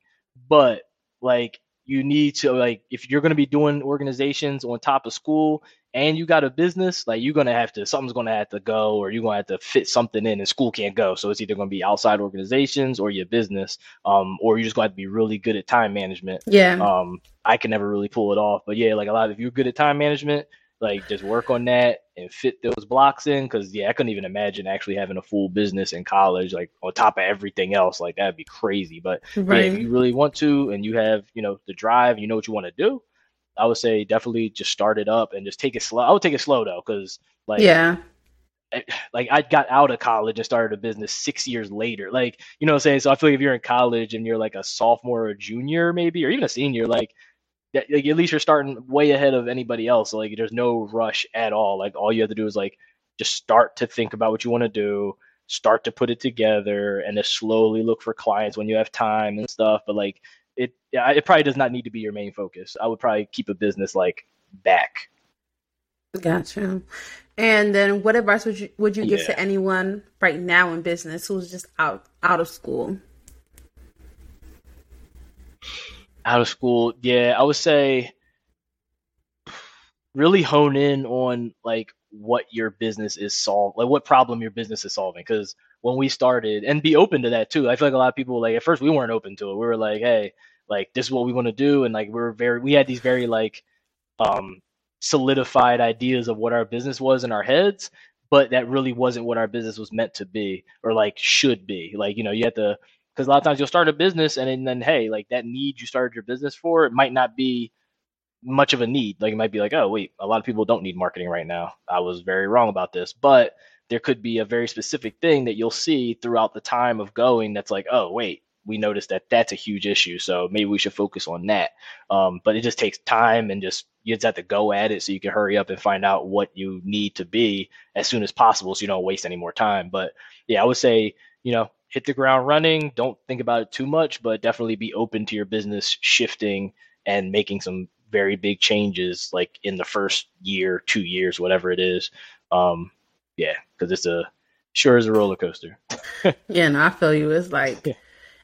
but like you need to like if you're going to be doing organizations on top of school and you got a business like you're going to have to something's going to have to go or you're going to have to fit something in and school can't go. So it's either going to be outside organizations or your business um or you're just going to have to be really good at time management. Yeah. Um i can never really pull it off but yeah like a lot of if you're good at time management like just work on that and fit those blocks in because yeah i couldn't even imagine actually having a full business in college like on top of everything else like that'd be crazy but right. yeah, if you really want to and you have you know the drive you know what you want to do i would say definitely just start it up and just take it slow i would take it slow though because like yeah eh, like I got out of college and started a business six years later. Like, you know what I'm saying? So I feel like if you're in college and you're like a sophomore or a junior, maybe, or even a senior, like at least you're starting way ahead of anybody else. Like there's no rush at all. Like all you have to do is like just start to think about what you want to do, start to put it together, and just slowly look for clients when you have time and stuff. But like it, it probably does not need to be your main focus. I would probably keep a business like back. Gotcha. And then, what advice would you would you give yeah. to anyone right now in business who's just out out of school? Out of school, yeah, I would say really hone in on like what your business is solving, like what problem your business is solving. Because when we started, and be open to that too. I feel like a lot of people like at first we weren't open to it. We were like, hey, like this is what we want to do, and like we are very, we had these very like um solidified ideas of what our business was in our heads but that really wasn't what our business was meant to be or like should be like you know you have to because a lot of times you'll start a business and then, then hey like that need you started your business for it might not be much of a need. Like it might be like oh wait a lot of people don't need marketing right now. I was very wrong about this. But there could be a very specific thing that you'll see throughout the time of going that's like oh wait we noticed that that's a huge issue so maybe we should focus on that. Um, but it just takes time and just you just have to go at it so you can hurry up and find out what you need to be as soon as possible so you don't waste any more time. But yeah i would say you know hit the ground running. Don't think about it too much, but definitely be open to your business shifting and making some very big changes like in the first year, two years, whatever it is. Um, yeah, because it's a sure is a roller coaster. yeah, and no, I feel you. It's like, yeah.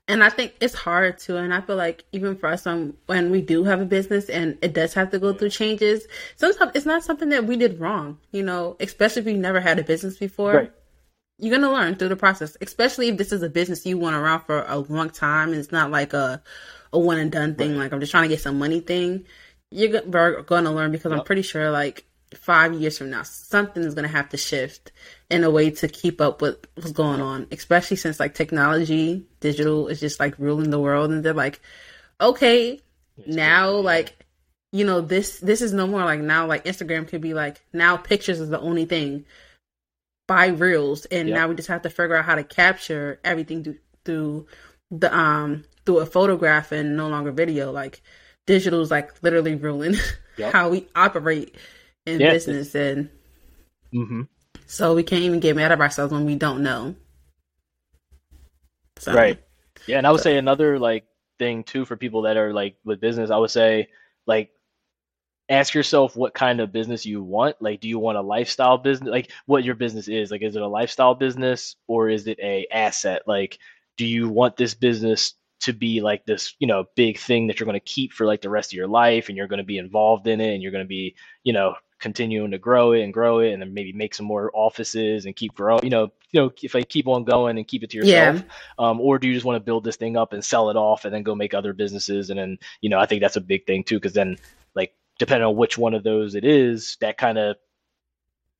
and I think it's hard too. And I feel like even for us, um, when we do have a business and it does have to go through changes, sometimes it's not something that we did wrong. You know, especially if we never had a business before. Right you're gonna learn through the process, especially if this is a business you want around for a long time and it's not like a a one and done thing. Right. Like I'm just trying to get some money thing. You're going to learn because. I'm pretty sure like five years from now something is to have to shift in a way to keep up with what's going on. Especially since like technology, digital is just like ruling the world, and they're like, okay, now like you know this this is no more like now like Instagram could be like now pictures is the only thing by reels, and yep. now we just have to figure out how to capture everything through, through the um through a photograph and no longer video. Like digital is like literally ruling yep. how we operate in business, and mm-hmm. so we can't even get mad at ourselves when we don't know. So, right. Yeah, and I would so. say another like thing too for people that are like with business, I would say like ask yourself what kind of business you want. Like, do you want a lifestyle business? Like, what your business is? Like, is it a lifestyle business or is it a asset? Like, do you want this business to be like this, you know, big thing that you're going to keep for like the rest of your life, and you're going to be involved in it, and you're going to be, you know, continuing to grow it and grow it, and then maybe make some more offices and keep growing. You know, you know, if I keep on going and keep it to yourself, yeah. um, or do you just want to build this thing up and sell it off, and then go make other businesses, and then, you know, I think that's a big thing too, because then depending on which one of those it is, that kind of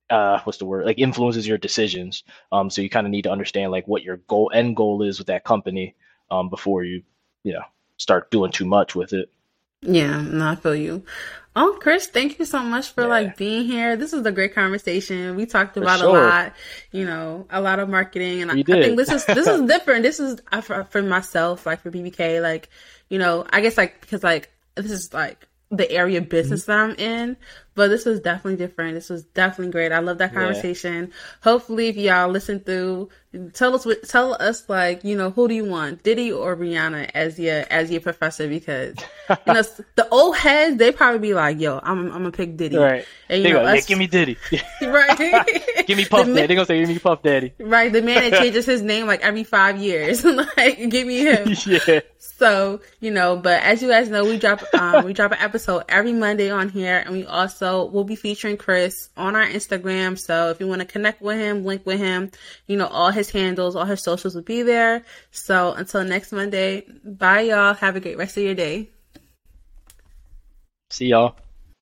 uh what's the word? Like influences your decisions. Um so you kind of need to understand like what your goal end goal is with that company um before you you know start doing too much with it. Yeah no i feel you. Oh chris thank you so much for yeah. like being here. This was a great conversation. We talked about sure. a lot you know a lot of marketing and I, I, think this is this is different. This is for, for myself like for bbk like you know i guess like because like this is like the area of business mm-hmm. that I'm in. But this was definitely different. This was definitely great. I love that conversation. Yeah. Hopefully, if y'all listen through, tell us what, tell us like you know who do you want, Diddy or Rihanna as your as your professor because you know the old heads they probably be like, yo, I'm I'm gonna pick Diddy. Right. And you they know, go, us, yeah, give me Diddy. right. give me Puff the Daddy. They're gonna say give me Puff Daddy. Right. The man that changes his name like every five years. like give me him. yeah. So, you know, but as you guys know, we drop um, we drop an episode every Monday on here and we also will be featuring Chris on our Instagram. So if you want to connect with him, link with him, you know, all his handles, all his socials will be there. So until next Monday, bye y'all. Have a great rest of your day. See y'all.